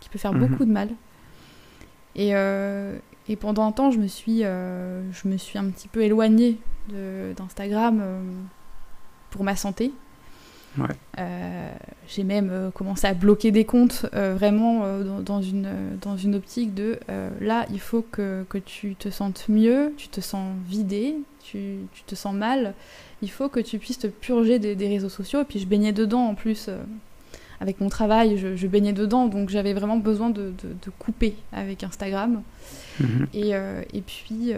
qui peut faire mhm. beaucoup de mal. Et, et, pendant un temps, je me suis, je me suis un petit peu éloignée d'Instagram pour ma santé. Euh, j'ai même euh, commencé à bloquer des comptes euh, vraiment dans, une, dans une optique de là, il faut que, que, tu te sentes mieux, tu te sens vidé, tu, tu, te sens mal, il faut que tu puisses te purger des, des réseaux sociaux. Et puis je baignais dedans en plus. Avec mon travail, je, baignais dedans, donc j'avais vraiment besoin de, de, couper avec Instagram. Mhm. Et, et, puis,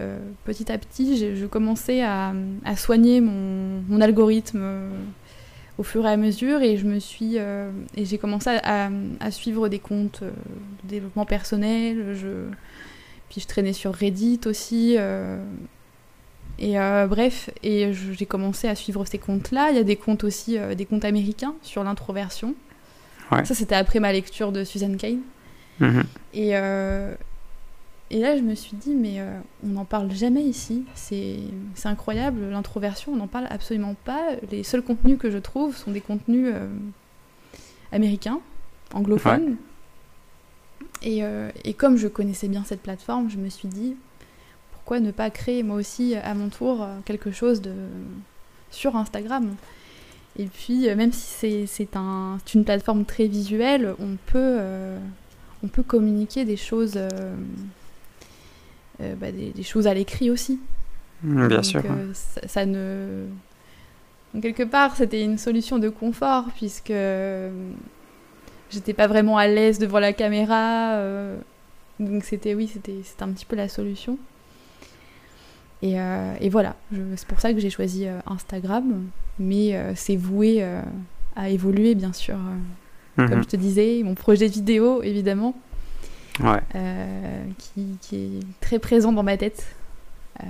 petit à petit, je commençais à, à soigner mon, mon algorithme au fur et à mesure et je me suis euh, et j'ai commencé à, suivre des comptes euh, de développement personnel je puis je traînais sur Reddit aussi euh, et bref et j'ai commencé à suivre ces comptes là il y a des comptes aussi des comptes américains sur l'introversion Ça, c'était après ma lecture de Susan Cain. Mhm. Et, euh, et là, je me suis dit, mais euh, on n'en parle jamais ici. C'est incroyable, l'introversion, on n'en parle absolument pas. Les seuls contenus que je trouve sont des contenus euh, américains, anglophones. Et, et comme je connaissais bien cette plateforme, je me suis dit, pourquoi ne pas créer moi aussi à mon tour quelque chose de sur Instagram? Et puis, euh, même si c'est- un, une plateforme très visuelle, on peut, euh, on peut communiquer des choses, euh, bah, des, des choses à l'écrit aussi. Bien Donc, sûr. ça, ça ne. Donc, quelque part, c'était une solution de confort puisque j'étais pas vraiment à l'aise devant la caméra. euh, donc c'était oui, c'était un petit peu la solution. Et, euh, et voilà, c'est pour ça que j'ai choisi euh, Instagram, mais euh, c'est voué à évoluer bien sûr. Comme Mhm. je te disais, mon projet vidéo évidemment, Ouais. euh, qui, qui est très présent dans ma tête. Euh,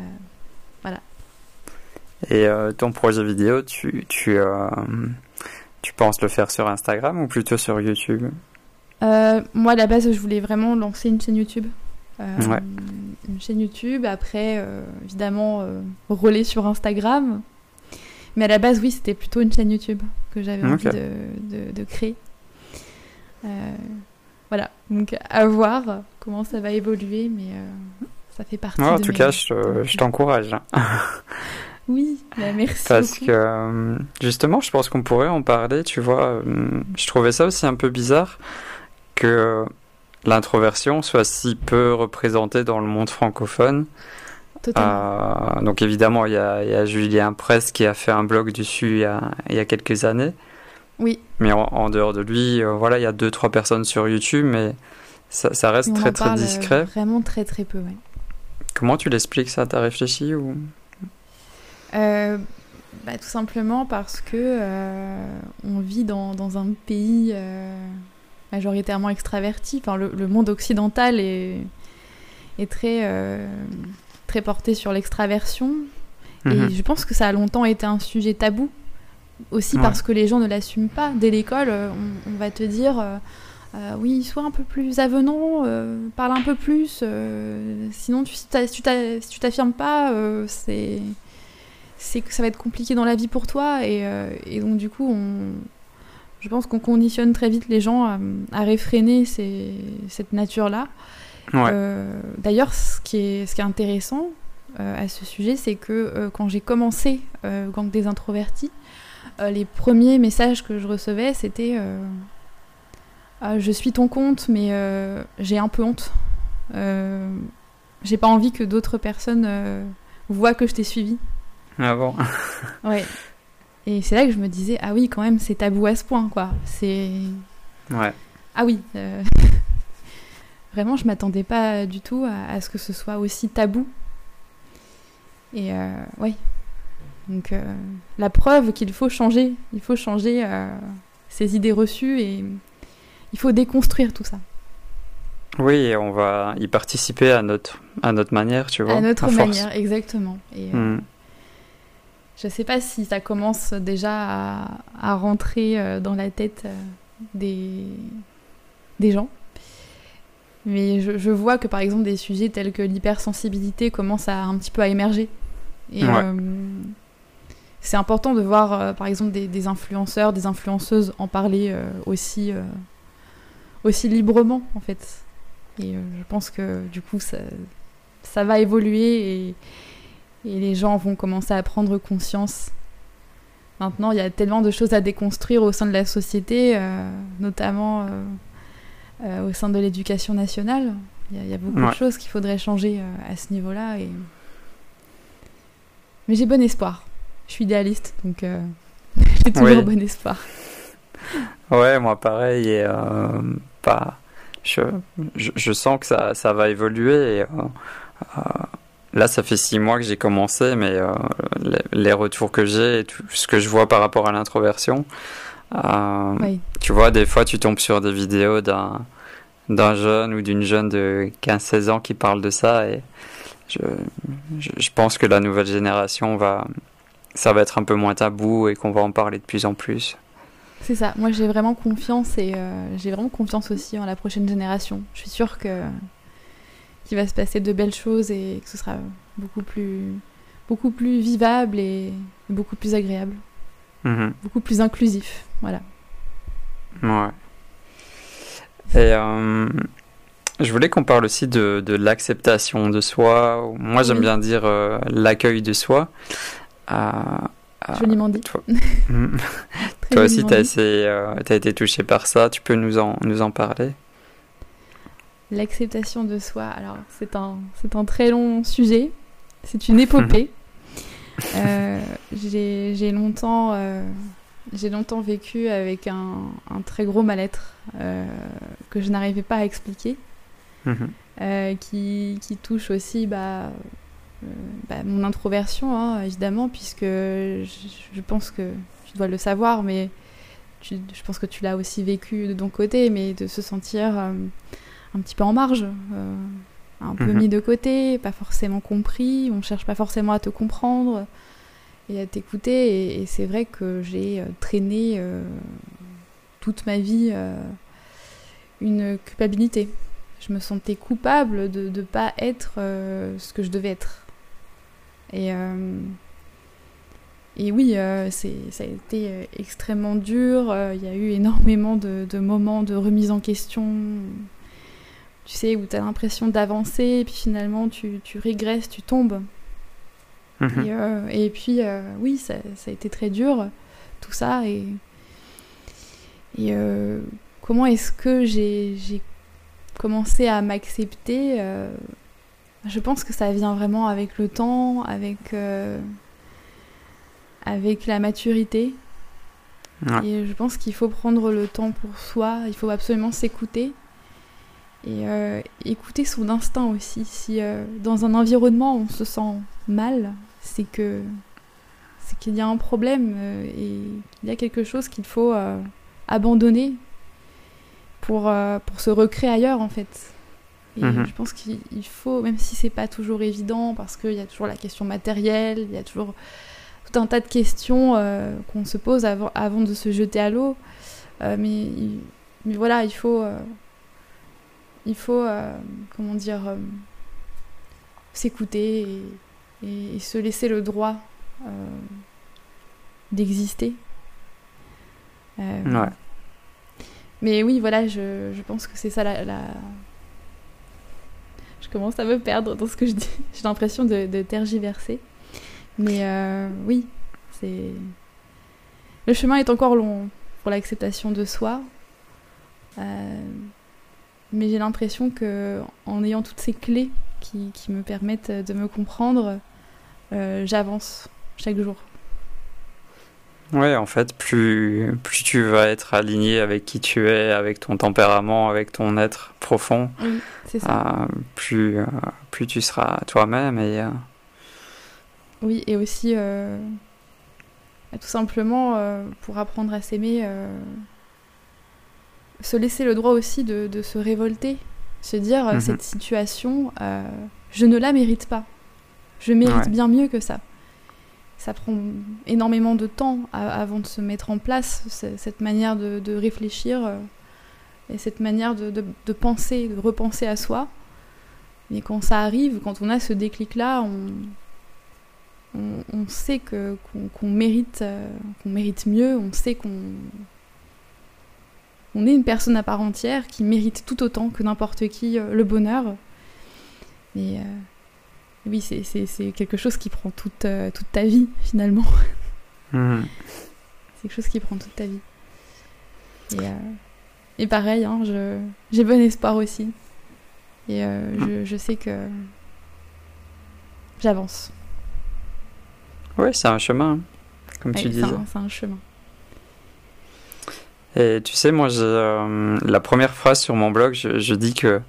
Et euh, ton projet vidéo, tu, tu, tu penses le faire sur Instagram ou plutôt sur YouTube? Moi, à la base, je voulais vraiment lancer une chaîne YouTube. Ouais. Une chaîne YouTube, après, euh, évidemment, euh, relais sur Instagram. Mais à la base, oui, c'était plutôt une chaîne YouTube que j'avais envie de, de- de créer. Euh, voilà, donc à voir comment ça va évoluer, mais euh, ça fait partie Ouais, En de tout mes- cas, je, je t'encourage. hein. Oui, bah, merci Parce beaucoup. que justement, je pense qu'on pourrait en parler, tu vois. Je trouvais ça aussi un peu bizarre que l'introversion soit si peu représentée dans le monde francophone. Euh, donc évidemment, il y a, il y a Julien Presse qui a fait un blog dessus il y a, il y a quelques années. Oui, Mais en, en dehors de lui, euh, voilà, il y a deux trois personnes sur YouTube, mais ça, reste très très euh, discret. vraiment très très peu, ouais. Comment tu l'expliques ça? T'as réfléchi ou? Euh, bah, tout simplement parce que on vit dans, dans un pays majoritairement extraverti. Enfin, le, le monde occidental est, est très, euh, très porté sur l'extraversion. Mhm. Et je pense que ça a longtemps été un sujet tabou. Aussi Ouais. parce que les gens ne l'assument pas. Dès l'école, euh, on, on va te dire euh, oui, sois un peu plus avenant, euh, parle un peu plus. sinon, tu, si tu t'affirmes pas, c'est c'est que ça va être compliqué dans la vie pour toi. Et, et donc, du coup, on, je pense qu'on conditionne très vite les gens à, à réfréner ces- cette nature-là. Ouais. Euh, D'ailleurs, ce, qui est- ce qui est intéressant euh, à ce sujet, c'est que euh, quand j'ai commencé Gang des introvertis, les premiers messages que je recevais, c'était Ah, Je suis ton compte, mais j'ai un peu honte. J'ai pas envie que d'autres personnes voient que je t'ai suivi. Ah bon Ouais. Et c'est là que je me disais Ah oui, quand même, c'est tabou à ce point, quoi. C'est. Ouais. Ah oui. euh, Vraiment, je m'attendais pas du tout à, à ce que ce soit aussi tabou. Et euh, ouais. Donc euh, la preuve qu'il faut changer, il faut changer euh, ces idées reçues et il faut déconstruire tout ça. Oui, et on va y participer à notre, à notre manière, tu vois. à notre manière, exactement. Et euh, Mm. Je sais pas si ça commence déjà à, à rentrer euh, dans la tête euh, des, des gens. Mais je, je vois que par exemple des sujets tels que l'hypersensibilité commencent à un petit peu à émerger. Et Ouais. euh, c'est important de voir euh, par exemple des, des influenceurs, des influenceuses en parler euh, aussi, aussi librement en fait. Et je pense que du coup ça, ça va évoluer et, et les gens vont commencer à prendre conscience. Maintenant, il y a tellement de choses à déconstruire au sein de la société, euh, notamment euh, euh, au sein de l'éducation nationale. Il y, a- il y a beaucoup Ouais. de choses qu'il faudrait changer à ce niveau-là. Et... Mais j'ai bon espoir. Je suis idéaliste, donc j'ai toujours Oui. bon espoir. Ouais, moi pareil, et pas. Je, je, je sens que ça, ça va évoluer. Et, là, ça fait six mois que j'ai commencé, mais euh, les, les retours que j'ai et tout ce que je vois par rapport à l'introversion, euh, Oui. tu vois, des fois, tu tombes sur des vidéos d'un d'un jeune ou d'une jeune de 15-16 ans qui parle de ça, et je, je, je pense que la nouvelle génération va, ça va être un peu moins tabou et qu'on va en parler de plus en plus. C'est ça. Moi, j'ai vraiment confiance et euh, j'ai vraiment confiance aussi en la prochaine génération. Je suis sûre que qu'il va se passer de belles choses et que ce sera beaucoup plus beaucoup plus vivable et beaucoup plus agréable, Mhm. beaucoup plus inclusif. Voilà. Ouais. Et euh, je voulais qu'on parle aussi de, de l'acceptation de soi. Moi, j'aime Oui. bien dire euh, l'accueil de soi. Euh, euh, Joliment dit. toi. Très toi aussi, tu as, été touché par ça. Tu peux nous en, nous en parler? L'acceptation de soi. Alors, c'est un, c'est un très long sujet. C'est une épopée. Euh, j'ai, j'ai longtemps, euh, j'ai longtemps vécu avec un, un très gros mal-être euh, que je n'arrivais pas à expliquer, Mhm. qui, qui touche aussi bah, bah, mon introversion, hein, évidemment, puisque je, je pense que tu dois le savoir, mais tu- je pense que tu l'as aussi vécu de ton côté, mais de se sentir un petit peu en marge, euh, un peu Mhm. mis de côté, pas forcément compris, on cherche pas forcément à te comprendre et à t'écouter. Et, et c'est vrai que j'ai euh, traîné euh, toute ma vie une culpabilité. Je me sentais coupable de ne pas être ce que je devais être. Et, et oui, euh, ça a été extrêmement dur. Euh, Il y a eu énormément de, de moments de remise en question. Tu sais, où tu as l'impression d'avancer, et puis finalement tu, tu régresses, tu tombes. Mhm. Et, euh, et puis, euh, oui, ça, ça a été très dur, tout ça. Et, et euh, comment est-ce que j'ai j'ai commencé à m'accepter Je pense que ça vient vraiment avec le temps, avec, avec la maturité. Ouais. Et je pense qu'il faut prendre le temps pour soi, il faut absolument s'écouter. Et euh, écouter son instinct aussi. Si euh, dans un environnement on se sent mal, c'est que c'est qu'il y a un problème euh, et qu'il y a quelque chose qu'il faut abandonner pour, pour se recréer ailleurs en fait. Et Mhm. je pense qu'il il faut, même si c'est pas toujours évident, parce qu'il y a toujours la question matérielle, il y a toujours tout un tas de questions euh, qu'on se pose avant, avant de se jeter à l'eau. Euh, mais, mais voilà, il faut, euh, il faut, euh, comment dire, euh, s'écouter et, et- et se laisser le droit euh, d'exister. Ouais. Mais oui, voilà, je, je pense que c'est ça la, la- Je commence à me perdre dans ce que je dis. J'ai l'impression de, de tergiverser. Mais oui, c'est. Le chemin est encore long pour l'acceptation de soi. Euh, mais j'ai l'impression que en ayant toutes ces clés qui, qui me permettent de me comprendre, euh, j'avance chaque jour. Ouais, en fait, plus, plus tu vas être aligné avec qui tu es, avec ton tempérament, avec ton être profond, Oui, c'est ça. euh, plus, euh, plus tu seras toi-même et Oui, et aussi, bah, tout simplement, pour apprendre à s'aimer, se laisser le droit aussi de, de se révolter. Se dire, euh, Mhm. cette situation, euh, je ne la mérite pas. Je mérite Ouais. bien mieux que ça. Ça prend énormément de temps avant de se mettre en place, ce- cette manière de, de réfléchir euh, et cette manière de, penser, de repenser à soi. Mais quand ça arrive, quand on a ce déclic-là, on, on, on sait qu'on mérite euh, qu'on mérite mieux on sait qu'on on est une personne à part entière qui mérite tout autant que n'importe qui euh, le bonheur. Et euh, oui c'est- quelque chose qui prend toute euh, toute ta vie finalement. Mhm. c'est quelque chose qui prend toute ta vie. Et, euh, et pareil hein, j'ai bon espoir aussi. Et je, je sais que j'avance. Ouais, c'est un chemin, hein, comme tu c'est disais. un- c'est un chemin Et tu sais, moi, j'ai euh, la première phrase sur mon blog, je, je dis que euh,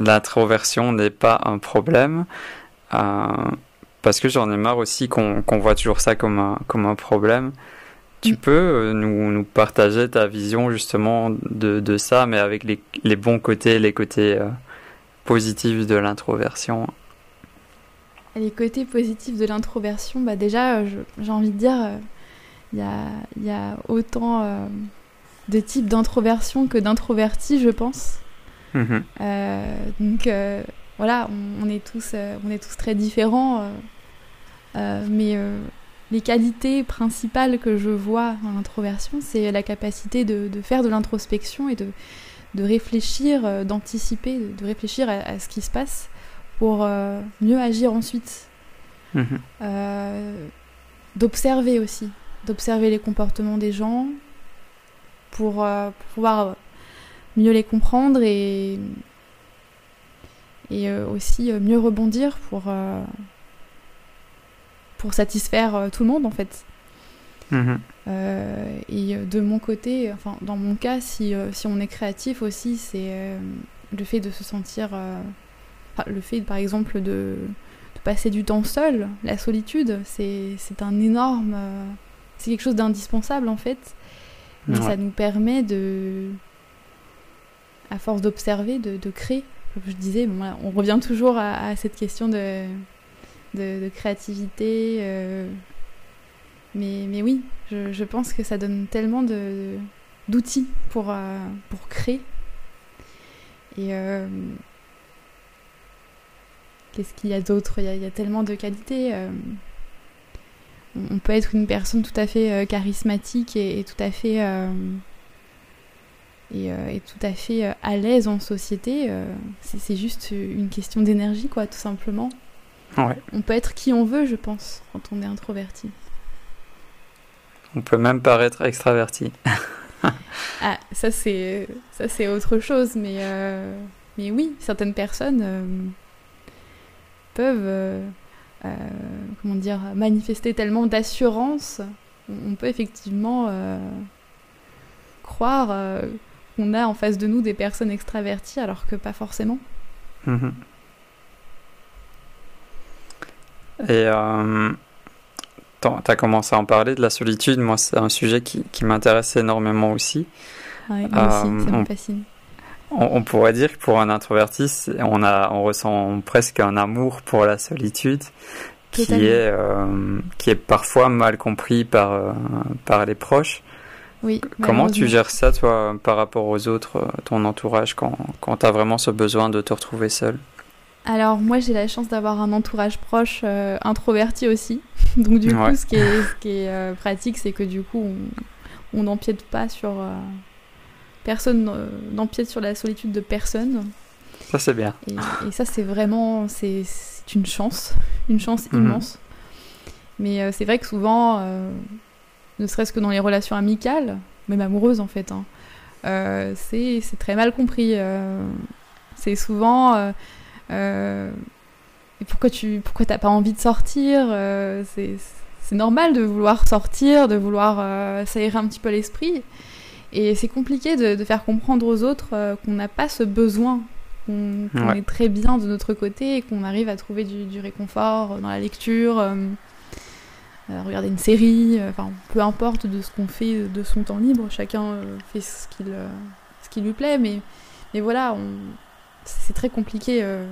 l'introversion n'est pas un problème, euh, parce que j'en ai marre aussi qu'on voit toujours ça comme un, comme un problème. Tu Mm. peux nous, nous partager ta vision justement de, de ça, mais avec les, les bons côtés, les côtés euh, positifs de l'introversion? Les côtés positifs de l'introversion, bah déjà, j'ai envie de dire, il y a, y a, autant de types d'introversion que d'introvertis, je pense. Mhm. donc voilà, on, est tous, on est tous très différents, mais les qualités principales que je vois en introversion, c'est la capacité de, faire de l'introspection et de, de réfléchir, euh, d'anticiper, de réfléchir à, ce qui se passe pour euh, mieux agir ensuite. Mhm. Euh, d'observer aussi, d'observer les comportements des gens pour, pouvoir mieux les comprendre et, et aussi mieux rebondir pour pour satisfaire euh, tout le monde en fait. Mhm. Euh, et de mon côté, enfin dans mon cas, si, euh, si on est créatif aussi, c'est le fait de se sentir, le fait par exemple de, de, passer du temps seul, la solitude, c'est un énorme, c'est quelque chose d'indispensable en fait. Et ça nous permet de, à force d'observer, de, de, créer. Comme je disais, on revient toujours à cette question de de, créativité. Euh, mais, mais oui, je, pense que ça donne tellement d'outils pour, euh, pour créer. Et euh, qu'est-ce qu'il y a d'autre? Il, y a tellement de qualités. On peut être une personne tout à fait charismatique et, tout à fait et, et, tout à fait à l'aise en société. c'est juste une question d'énergie, quoi, tout simplement. On peut être qui on veut, je pense, quand on est introverti. On peut même paraître extraverti. ah, ça c'est ça c'est autre chose, mais euh, mais oui, certaines personnes euh, peuvent euh, comment dire manifester tellement d'assurance. On peut effectivement croire qu'on a en face de nous des personnes extraverties alors que pas forcément. Mm-hmm. Et euh, tu as commencé à en parler de la solitude. Moi, c'est un sujet qui, qui m'intéresse énormément aussi. Oui, moi aussi, euh, ça me fascine. On, pourrait dire que pour un introverti, on, a, on ressent presque un amour pour la solitude qui est, euh, qui est parfois mal compris par, euh, par les proches. Oui, Comment tu gères ça, toi, par rapport aux autres, ton entourage, quand, quand tu as vraiment ce besoin de te retrouver seul? Alors moi j'ai la chance d'avoir un entourage proche euh, introverti aussi. Donc du coup ce qui est, ce qui est euh, pratique c'est que du coup on n'empiète pas sur... Euh, personne n'empiète sur la solitude de personne. Ça c'est bien. Et, ça c'est vraiment... C'est une chance. Une chance mhm. immense. Mais c'est vrai que souvent, ne serait-ce que dans les relations amicales, même amoureuses en fait, hein, c'est très mal compris. c'est souvent euh, et pourquoi tu pourquoi t'as pas envie de sortir euh, C'est normal de vouloir sortir, de vouloir euh, s'aérer un petit peu l'esprit. Et c'est compliqué de, faire comprendre aux autres qu'on n'a pas ce besoin, qu'on est très bien de notre côté et qu'on arrive à trouver du, réconfort dans la lecture, regarder une série, enfin peu importe de ce qu'on fait de son temps libre, chacun fait ce qu'il ce qui lui plaît, mais, mais voilà, c'est très compliqué euh,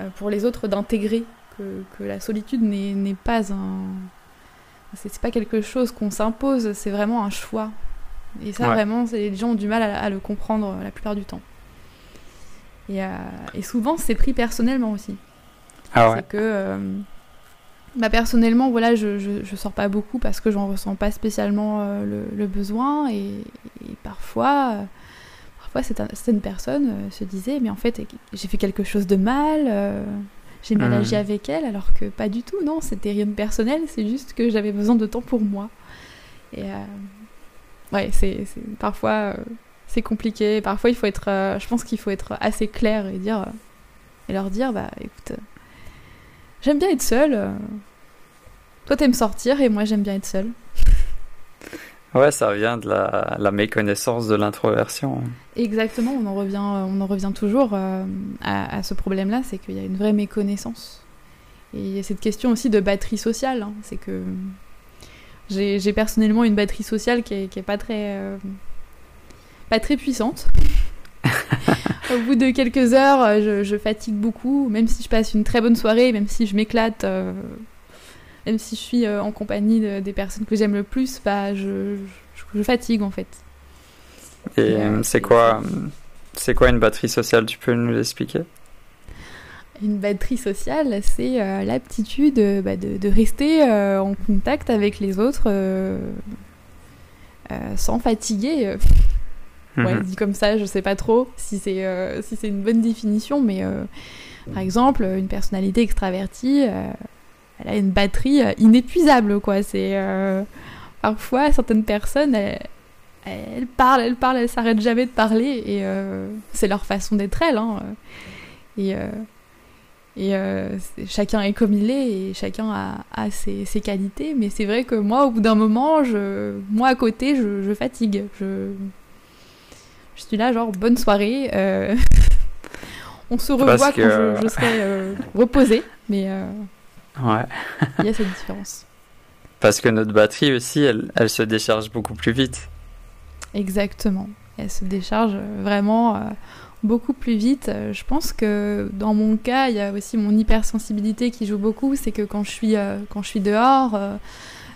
euh, pour les autres d'intégrer que, la solitude n'est pas un. C'est pas quelque chose qu'on s'impose, c'est vraiment un choix. Et ça, vraiment, les gens ont du mal à, le comprendre la plupart du temps. Et, euh, souvent, c'est pris personnellement aussi. Ah ouais. C'est que. bah personnellement, voilà, je, je, sors pas beaucoup parce que j'en ressens pas spécialement le, besoin. Et, et parfois, parfois certaines personnes euh, se disaient mais en fait j'ai fait quelque chose de mal euh, j'ai mal agi hmm. avec elle alors que pas du tout non c'était rien de personnel c'est juste que j'avais besoin de temps pour moi et euh, ouais c'est parfois c'est compliqué parfois il faut être je pense qu'il faut être assez clair et dire et leur dire bah écoute j'aime bien être seule toi t'aimes sortir et moi j'aime bien être seule Ouais, ça vient de la, méconnaissance de l'introversion. Exactement, on en revient, on en revient toujours euh, à, ce problème-là, c'est qu'il y a une vraie méconnaissance. Et il y a cette question aussi de batterie sociale, hein. c'est que j'ai personnellement une batterie sociale qui est, pas très, euh, pas très puissante. Au bout de quelques heures, je, fatigue beaucoup, même si je passe une très bonne soirée, même si je m'éclate. Euh, même si je suis en compagnie des personnes que j'aime le plus, bah, je, je, fatigue en fait. Et, c'est quoi, c'est quoi une batterie sociale? Tu peux nous l'expliquer? Une batterie sociale, c'est l'aptitude bah, de, de, rester en contact avec les autres sans fatiguer. Ouais, mhm. dit comme ça, je sais pas trop si c'est euh, si c'est une bonne définition, mais euh, par exemple, une personnalité extravertie, euh, elle a une batterie inépuisable, quoi. C'est parfois certaines personnes, elles, parlent, elles parlent, elles s'arrêtent jamais de parler, et c'est leur façon d'être elles. Hein, et et chacun est comme il est et chacun a, a ses, ses, qualités. Mais c'est vrai que moi, au bout d'un moment, je, moi à côté, je, je fatigue. Je, je suis là, genre, bonne soirée. Euh, on se revoit quand je, serai euh, reposée, mais euh, ouais. il y a cette différence. Parce que notre batterie aussi, elle, elle se décharge beaucoup plus vite. Exactement. Elle se décharge vraiment beaucoup plus vite. Je pense que dans mon cas, il y a aussi mon hypersensibilité qui joue beaucoup. C'est que quand je suis, quand je suis dehors,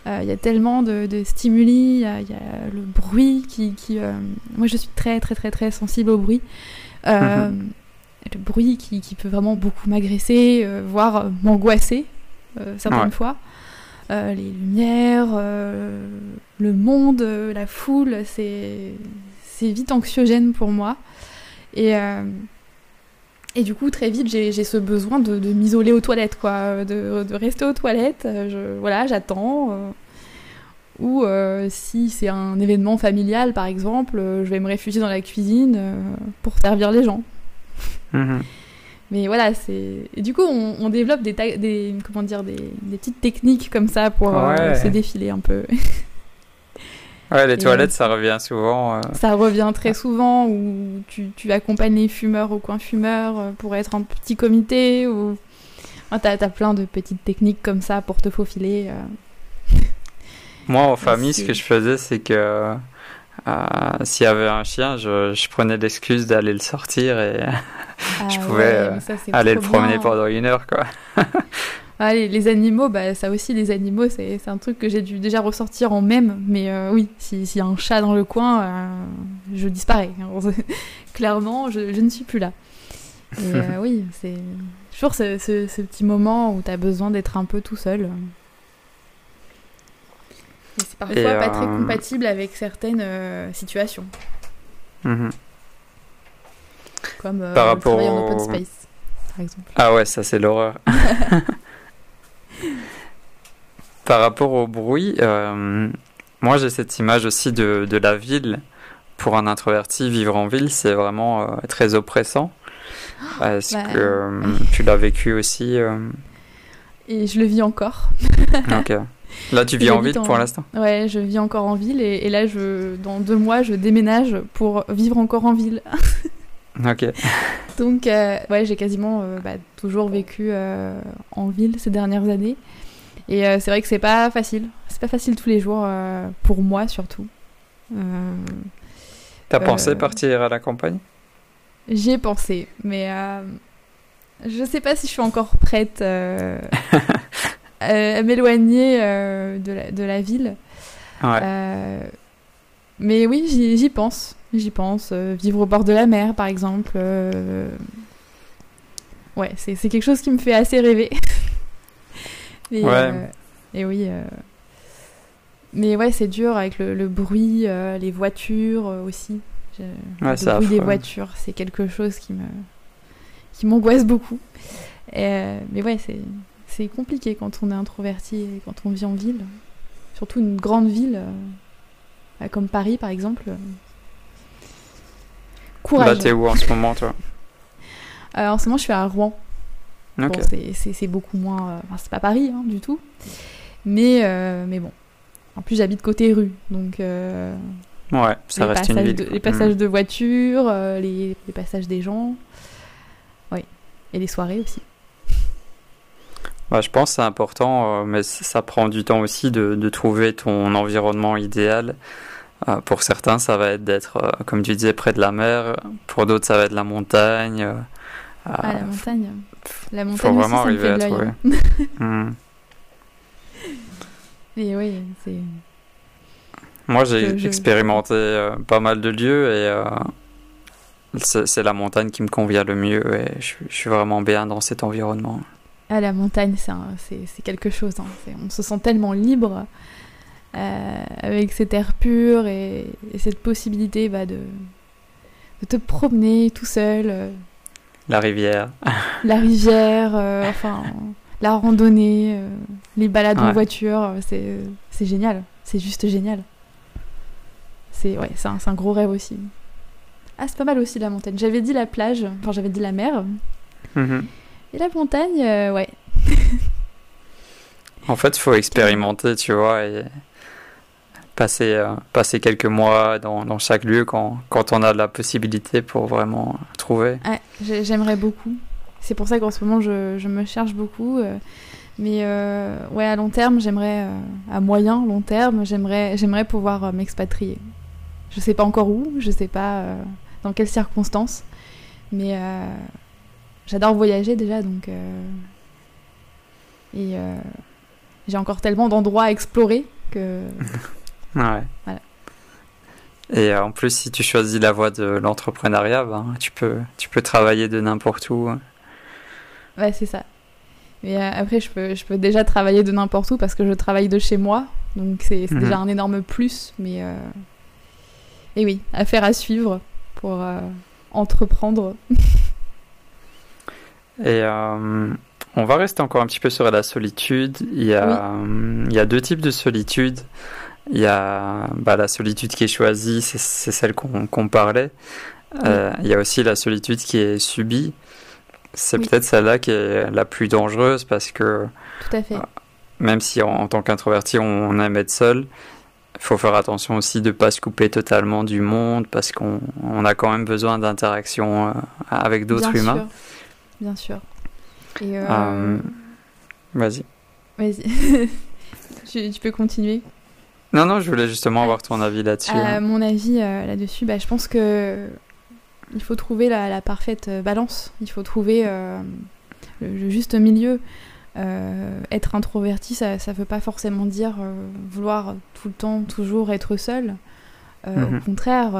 euh, il y a tellement de, stimuli, il y, a le bruit qui... qui euh, moi, je suis très, très, très, très sensible au bruit. Euh, mhm. Le bruit qui, qui, peut vraiment beaucoup m'agresser, voire m'angoisser certaines fois. les lumières, le monde, la foule, c'est vite anxiogène pour moi. Et, et du coup, très vite, j'ai ce besoin de, de m'isoler aux toilettes, quoi, de, de, rester aux toilettes. Je, voilà, j'attends. Euh, ou euh, si c'est un événement familial, par exemple, euh, je vais me réfugier dans la cuisine pour servir les gens. Mhm. Mais voilà, c'est. Du coup, on, on développe des, des, comment dire, des, des, petites techniques comme ça pour se défiler un peu. Ouais, les toilettes, ça revient souvent. Euh. Ça revient très souvent, où tu, tu, accompagnes les fumeurs au coin fumeur euh, pour être en petit comité, ou... Enfin, t'as as plein de petites techniques comme ça pour te faufiler. Euh. Moi, en famille, ce que je faisais, c'est que s'il y avait un chien, je, je prenais l'excuse d'aller le sortir et ah je pouvais aller le promener pendant une heure, quoi. Ah, les, animaux, bah, ça aussi, les animaux, c'est un truc que j'ai dû déjà ressortir en même. Mais euh, oui, s'il y a un chat dans le coin, euh, je disparais. Clairement, je, ne suis plus là. Et euh, oui, c'est toujours ce, ce, petit moment où tu as besoin d'être un peu tout seul. C'est parfois pas très compatible avec certaines situations. Mhm. Comme par rapport en open space, par exemple. Ah ouais, ça c'est l'horreur. Par rapport au bruit, euh, moi j'ai cette image aussi de, de, la ville. Pour un introverti, vivre en ville, c'est vraiment euh, très oppressant. Est-ce bah, que euh, tu l'as vécu aussi Et je le vis encore. ok. Là, tu vis en ville pour l'instant? Ouais, je vis encore en ville et, là, je, dans deux mois, je déménage pour vivre encore en ville. ok. Donc, ouais, j'ai quasiment bah, toujours vécu en ville ces dernières années. Et euh, c'est vrai que c'est pas facile. C'est pas facile tous les jours, euh, pour moi surtout. Euh, T'as pensé partir à la campagne? J'y ai pensé, mais je sais pas si je suis encore prête à m'éloigner de la, de, la, ville. Ouais. Mais oui, j'y pense. J'y pense. vivre au bord de la mer, par exemple. Ouais, c'est quelque chose qui me fait assez rêver. Et, ouais. Euh, et oui. Euh, mais ouais, c'est dur avec le, bruit, euh, les voitures aussi. Ouais, le bruit des voitures, c'est quelque chose qui me qui m'angoisse beaucoup. mais ouais, c'est c'est compliqué quand on est introverti et quand on vit en ville. Surtout une grande ville comme Paris, par exemple. Courage. Là, t'es où en ce moment, toi? En ce moment, je suis à Rouen c'est beaucoup moins. Euh, enfin, c'est pas Paris hein, du tout. Mais, euh, mais bon. En plus, j'habite côté rue. Donc. Euh, ouais, ça reste une ville. les passages mm. de voitures, les, les, passages des gens. Oui. Et les soirées aussi. Je pense que c'est important, mais ça prend du temps aussi de, de trouver ton environnement idéal. pour certains, ça va être d'être, comme tu disais, près de la mer. Pour d'autres, ça va être la montagne. ah, la montagne. La montagne Faut vraiment aussi, ça arriver à trouver. Et oui, c'est. Moi, j'ai expérimenté euh, pas mal de lieux et euh, c'est la montagne qui me convient le mieux et je, suis vraiment bien dans cet environnement. Ah, la montagne, c'est quelque chose. Hein. On se sent tellement libre euh, avec cet air pur et, cette possibilité bah, de, de, te promener tout seul. La rivière. la rivière, enfin, la randonnée, les balades en voiture, c'est génial. C'est juste génial c'est ouais, un, un, gros rêve aussi. Ah, c'est pas mal aussi la montagne. J'avais dit la plage, enfin j'avais dit la mer. Mhm. Et la montagne, euh, ouais. en fait, il faut expérimenter, tu vois, et passer, euh, passer quelques mois dans, dans, chaque lieu quand, quand on a la possibilité pour vraiment trouver. Ouais, j'aimerais beaucoup. C'est pour ça qu'en ce moment, je, je, me cherche beaucoup. Euh, mais ouais, à long terme, j'aimerais, à moyen, long terme, j'aimerais, j'aimerais pouvoir m'expatrier. Je sais pas encore où, je sais pas dans quelles circonstances, mais j'adore voyager déjà, donc euh, et j'ai encore tellement d'endroits à explorer que. ouais. Voilà. Et en plus, si tu choisis la voie de l'entrepreneuriat, ben, tu, peux, tu peux travailler de n'importe où. Ouais, c'est ça. Mais après, je peux, je peux déjà travailler de n'importe où parce que je travaille de chez moi. Donc c'est mhm. déjà un énorme plus. Mais et oui, affaire à suivre pour euh, entreprendre. Et euh, on va rester encore un petit peu sur la solitude. Il y a, euh, il y a deux types de solitude. Il y a bah, la solitude qui est choisie, c'est celle qu'on parlait. il y a aussi la solitude qui est subie. C'est peut-être celle-là qui est la plus dangereuse parce que Tout à fait. même si en, tant qu'introverti on aime être seul, il faut faire attention aussi de ne pas se couper totalement du monde parce qu'on on a quand même besoin d'interaction euh, avec d'autres humains. Bien sûr. Euh, euh, vas-y. Vas-y. tu, peux continuer. Non, non, je voulais justement avoir ton avis là-dessus. Hein. Mon avis là-dessus, bah, je pense que il faut trouver la, parfaite balance. Il faut trouver le, juste milieu. Euh, être introverti, ça ne veut pas forcément dire euh, vouloir tout le temps, toujours être seul. Euh, au mhm. contraire,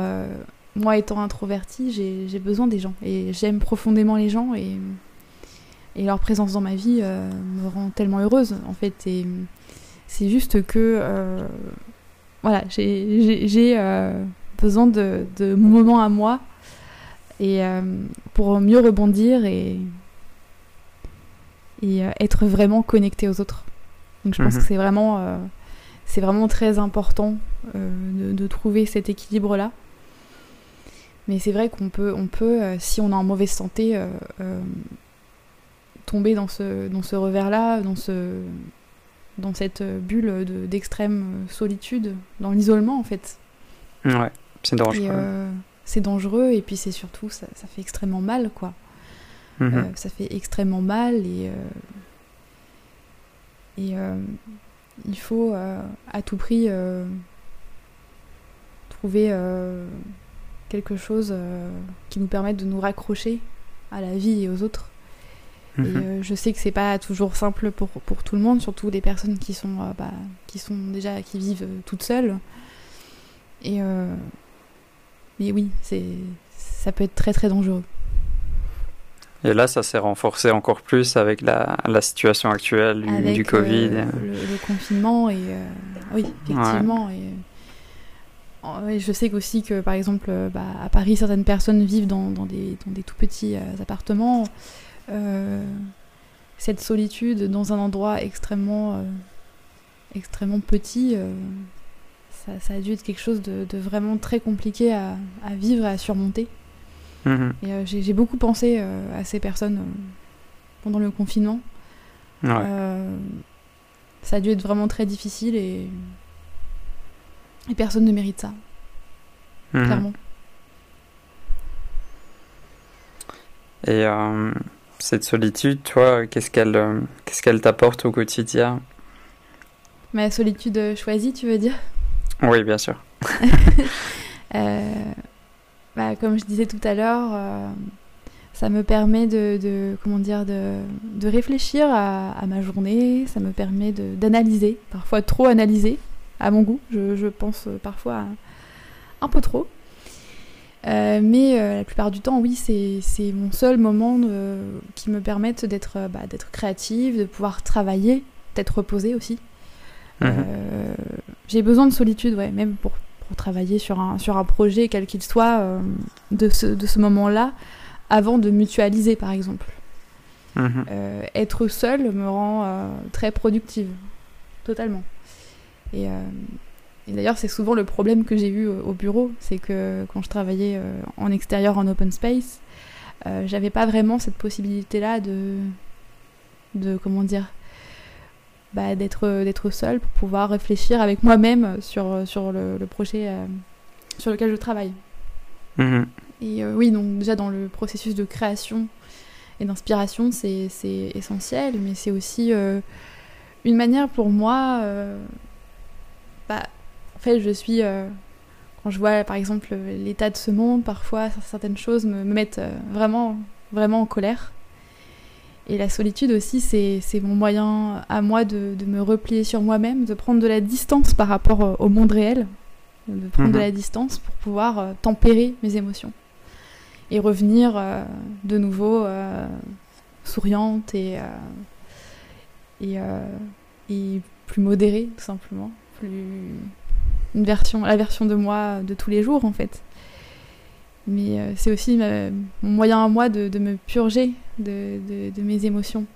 moi étant introverti, j'ai besoin des gens et j'aime profondément les gens et, et, leur présence dans ma vie me rend tellement heureuse en fait. Et c'est juste que voilà, j'ai besoin de, de mon moment à moi et pour mieux rebondir et et euh, être vraiment connecté aux autres. Donc je pense mhm. que c'est vraiment, euh, c'est vraiment très important euh, de, trouver cet équilibre-là. Mais c'est vrai qu'on peut, on peut si on est en mauvaise santé, tomber dans ce, dans ce revers-là, dans, ce, dans cette bulle d'extrême solitude, dans l'isolement en fait. Ouais, c'est dangereux. c'est dangereux et puis c'est surtout, ça, ça, fait extrêmement mal quoi. Mhm. Euh, ça fait extrêmement mal et, euh, et euh, il faut à tout prix trouver quelque chose qui nous permette de nous raccrocher à la vie et aux autres. Et mhm. je sais que c'est pas toujours simple pour, pour, tout le monde, surtout les personnes qui sont, bah, qui sont déjà qui vivent toutes seules. Et mais oui, c'est ça peut être très très dangereux. Et là, ça s'est renforcé encore plus avec la, la situation actuelle du, du Covid. Euh, le, confinement, et euh, oui, effectivement. Et, je sais aussi que, par exemple, euh, bah, à Paris, certaines personnes vivent dans, dans, des, dans des, tout petits appartements. cette solitude dans un endroit extrêmement, extrêmement petit, ça, ça, a dû être quelque chose de, de vraiment très compliqué à, à vivre et à surmonter. Mhm. Et euh, j'ai beaucoup pensé euh, à ces personnes euh, pendant le confinement. ça a dû être vraiment très difficile et, et personne ne mérite ça. Mhm. Clairement. Et cette solitude, toi, qu'est-ce qu'elle qu'est-ce qu'elle t'apporte au quotidien? Ma solitude choisie, tu veux dire? Oui, bien sûr. bah, comme je disais tout à l'heure, euh, Ça me permet de, comment dire, de, de réfléchir à, à, ma journée, ça me permet d'analyser, parfois trop analyser, à mon goût, je, je pense parfois un peu trop. Euh, mais euh, la plupart du temps, oui, c'est mon seul moment qui me permette d'être bah, créative, de pouvoir travailler, d'être reposée aussi. Mhm. J'ai besoin de solitude, ouais, même pour, pour, travailler sur un, sur un projet, quel qu'il soit, de ce, de ce moment-là, avant de mutualiser, par exemple. Mhm. être seule me rend très productive, totalement. Et et d'ailleurs, c'est souvent le problème que j'ai eu au bureau, c'est que quand je travaillais euh, en extérieur, en open space, euh, j'avais pas vraiment cette possibilité-là de, de comment dire, bah, d'être d'être seule pour pouvoir réfléchir avec moi-même sur sur le, projet euh, sur lequel je travaille. Mhm. Et oui, donc déjà dans le processus de création et d'inspiration, c'est essentiel, mais c'est aussi une manière pour moi. Bah, en fait, je suis. Euh, quand je vois, par exemple, l'état de ce monde, parfois, certaines choses me, mettent euh, vraiment, vraiment en colère. Et la solitude aussi, c'est mon moyen à moi de, me replier sur moi-même, de prendre de la distance par rapport au monde réel, de prendre de mhm. la distance pour pouvoir euh, tempérer mes émotions et revenir de nouveau souriante et, et, et, plus modérée, tout simplement, plus, une version, la version de moi de tous les jours en fait. Mais euh, c'est aussi mon moyen à moi de, me purger de, de, mes émotions.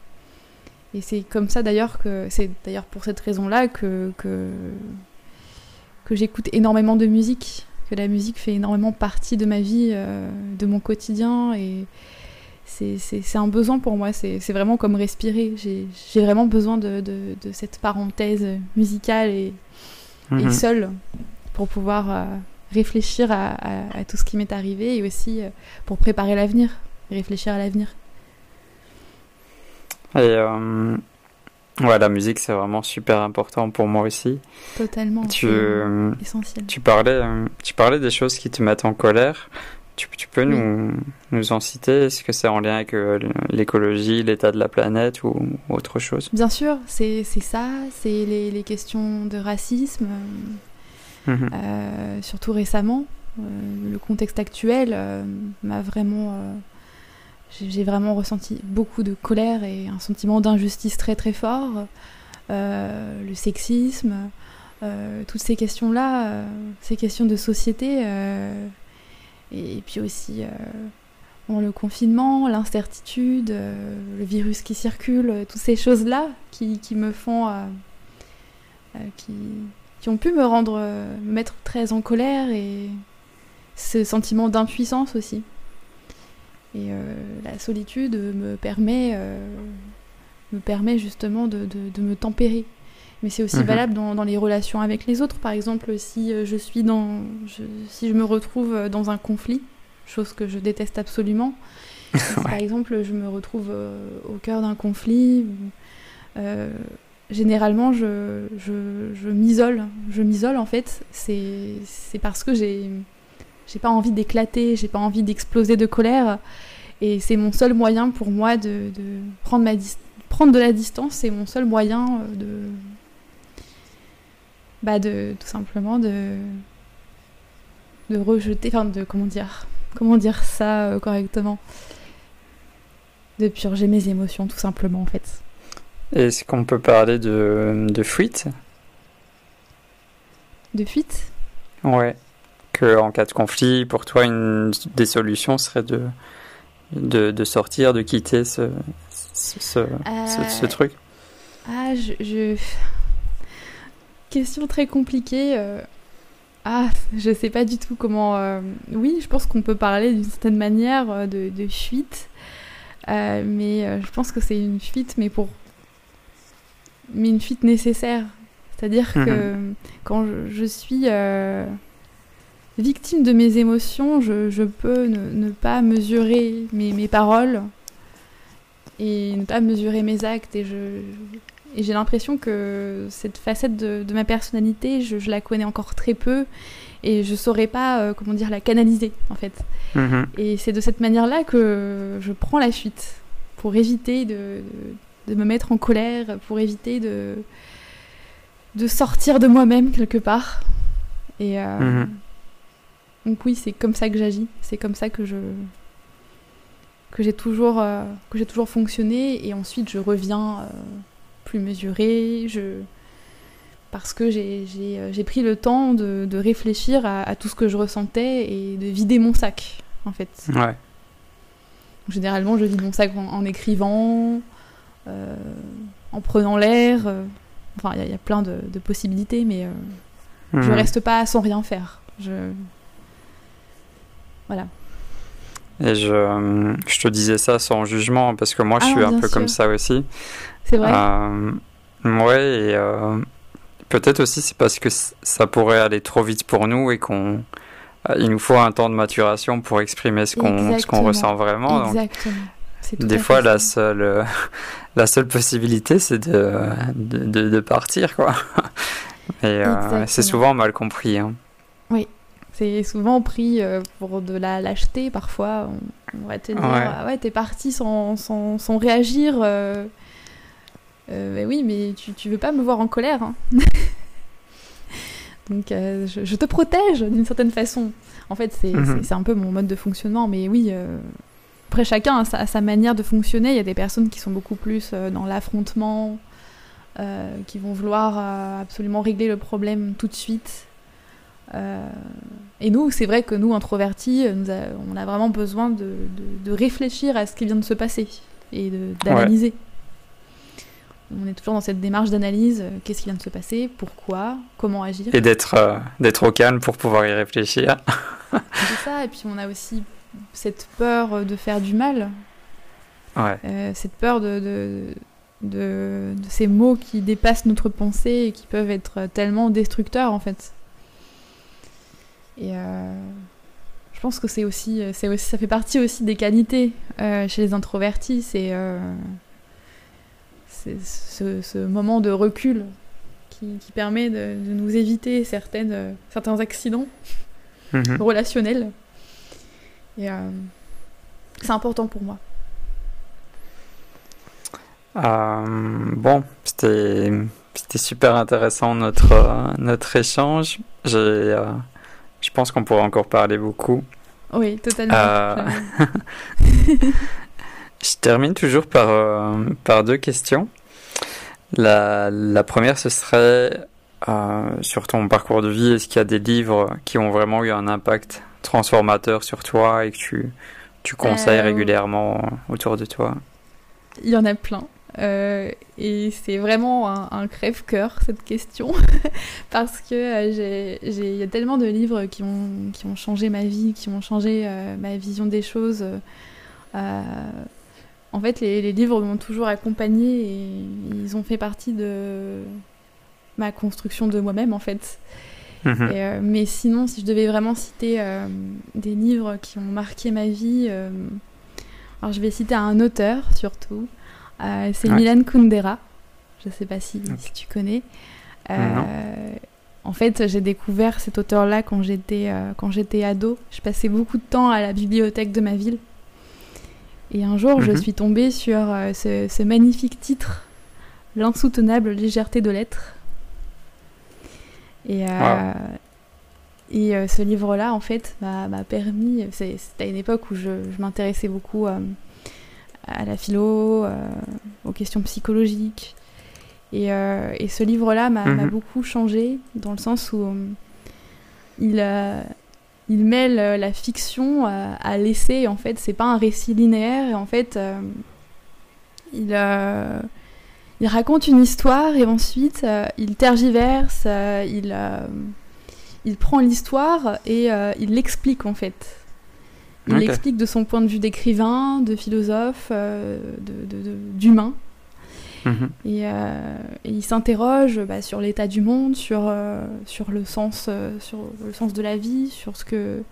Et c'est comme ça d'ailleurs que c'est d'ailleurs pour cette raison-là que, que, j'écoute énormément de musique, que la musique fait énormément partie de ma vie, euh, de mon quotidien et c'est un besoin pour moi, c'est vraiment comme respirer. J'ai vraiment besoin de, de, cette parenthèse musicale et, et mhm. seul pour pouvoir euh, réfléchir à, tout ce qui m'est arrivé et aussi euh, pour préparer l'avenir, réfléchir à l'avenir. Et euh, ouais, la musique c'est vraiment super important pour moi aussi. Totalement. Tu, essentiel. Tu parlais, tu parlais des choses qui te mettent en colère. Tu, tu peux nous, nous en citer? Est-ce que c'est en lien avec l'écologie, l'état de la planète ou autre chose? Bien sûr, c'est ça, c'est les, les, questions de racisme, mhm. euh, surtout récemment. Euh, le contexte actuel euh, m'a vraiment... J'ai vraiment ressenti beaucoup de colère et un sentiment d'injustice très très fort. le sexisme, toutes ces questions-là, ces questions de société et, puis aussi euh, le confinement, l'incertitude, euh, le virus qui circule, euh, toutes ces choses-là qui, qui, me font. qui, qui, ont pu me rendre. me mettre très en colère et ce sentiment d'impuissance aussi. Et la solitude me permet, me permet justement de, de, de me tempérer mais c'est aussi mhm. valable dans, dans, les relations avec les autres. Par exemple, si euh, je suis dans, si je me retrouve euh, dans un conflit, chose que je déteste absolument. Par exemple, je me retrouve euh, au cœur d'un conflit. généralement, je, je, je m'isole. Je m'isole en fait. C'est parce que j'ai j'ai pas envie d'éclater, j'ai pas envie d'exploser de colère. Et c'est mon seul moyen pour moi de, de prendre, ma prendre de la distance. C'est mon seul moyen de, bah de tout simplement de de rejeter, enfin de comment dire, comment dire ça euh, correctement, de purger mes émotions tout simplement en fait. Est-ce qu'on peut parler de, de fuite? De fuite? Ouais. Que en cas de conflit, pour toi, une des solutions serait de, de, de sortir, de quitter ce, ce, ce, ce, truc? Ah, je, je question très compliquée. Euh. Ah, je sais pas du tout comment. Euh, oui, je pense qu'on peut parler d'une certaine manière euh, de, fuite, mais je pense que c'est une fuite, mais pour, mais une fuite nécessaire. C'est-à-dire que mhm. quand je, suis victime de mes émotions, je, peux ne, pas mesurer mes, mes, paroles et ne pas mesurer mes actes et je, Et j'ai l'impression que cette facette de, ma personnalité, je, la connais encore très peu et je saurais pas, euh, comment dire, la canaliser en fait. Mhm. Et c'est de cette manière-là que je prends la fuite pour éviter de, de, me mettre en colère, pour éviter de, de sortir de moi-même quelque part. Et euh, mhm. donc oui, c'est comme ça que j'agis, c'est comme ça que je que j'ai toujours euh, que j'ai toujours fonctionné et ensuite je reviens plus mesuré, je... parce que j'ai euh, pris le temps de, réfléchir à, tout ce que je ressentais et de vider mon sac, en fait. Ouais. Généralement, je vide mon sac en, écrivant, euh, en prenant l'air. Euh, enfin, il y, a plein de, possibilités, mais je mhm. reste pas sans rien faire. Je... Voilà. Et je, je, te disais ça sans jugement, parce que moi, je ah suis un peu comme ça aussi. C'est vrai. Euh, ouais, et euh, peut-être aussi c'est parce que ça pourrait aller trop vite pour nous et qu'on euh, il nous faut un temps de maturation pour exprimer ce qu'on ce qu'on ressent vraiment. Exactement. des fois, la seule, la seule possibilité, c'est de, de, de, partir, quoi. Et c'est souvent mal compris. Hein. Oui, c'est souvent pris pour de la lâcheté. Parfois, on, va te dire ouais. Ah ouais, t'es parti sans, sans, sans réagir. Euh, oui, mais tu, tu veux pas me voir en colère. Hein. Donc euh, je, te protège d'une certaine façon. En fait, mhm. c'est un peu mon mode de fonctionnement, mais oui. Euh, après, chacun a sa, manière de fonctionner. Il y a des personnes qui sont beaucoup plus dans l'affrontement, qui vont vouloir absolument régler le problème tout de suite. et nous, c'est vrai que nous, introvertis, on a vraiment besoin de, de, réfléchir à ce qui vient de se passer et d'analyser on est toujours dans cette démarche d'analyse, euh, qu'est-ce qui vient de se passer, pourquoi, comment agir. Et d'être euh, d'être au calme pour pouvoir y réfléchir. C'est ça, et puis on a aussi cette peur de faire du mal. Ouais. Euh, cette peur de, de, de, ces mots qui dépassent notre pensée et qui peuvent être tellement destructeurs en fait. Et je pense que c'est aussi, aussi, ça fait partie aussi des qualités chez les introvertis, c'est c'est ce, moment de recul qui, permet de, nous éviter certaines, certains accidents mhm. relationnels. Et euh, c'est important pour moi. Euh, bon, c'était super intéressant notre, notre échange. Euh, je pense qu'on pourrait encore parler beaucoup. Oui, totalement. Je termine toujours par, euh, par deux questions. La, la première, ce serait euh, sur ton parcours de vie, est-ce qu'il y a des livres qui ont vraiment eu un impact transformateur sur toi et que tu, tu conseilles euh, régulièrement autour de toi? Il y en a plein. et c'est vraiment un, crève-cœur cette question parce que il y a tellement de livres qui ont, qui ont changé ma vie, qui ont changé ma vision des choses en fait, les, livres m'ont toujours accompagné et ils ont fait partie de ma construction de moi-même, en fait. Mhm. Euh, mais sinon, si je devais vraiment citer euh, des livres qui ont marqué ma vie, euh, alors je vais citer un auteur surtout. c'est Milan Kundera. Je ne sais pas si, si tu connais. En fait, j'ai découvert cet auteur-là quand j'étais quand j'étais ado. Je passais beaucoup de temps à la bibliothèque de ma ville et un jour, je mhm. suis tombée sur euh, ce, magnifique titre, L'insoutenable légèreté de l'être. Et, euh, et euh, ce livre-là, en fait, m'a permis. C'était à une époque où je, m'intéressais beaucoup à la philo, aux questions psychologiques. Et, et ce livre-là m'a mhm. beaucoup changé, dans le sens où il, il mêle euh, la fiction à, l'essai. En fait, c'est pas un récit linéaire. Et en fait, euh, il, euh, il raconte une histoire et ensuite il tergiverse, il, il prend l'histoire et il l'explique en fait. Il l'explique de son point de vue d'écrivain, de philosophe, d'humain. Euh, et, il s'interroge bah, sur l'état du monde, sur, euh, sur, le sens, euh, sur le sens de la vie, sur, ce que,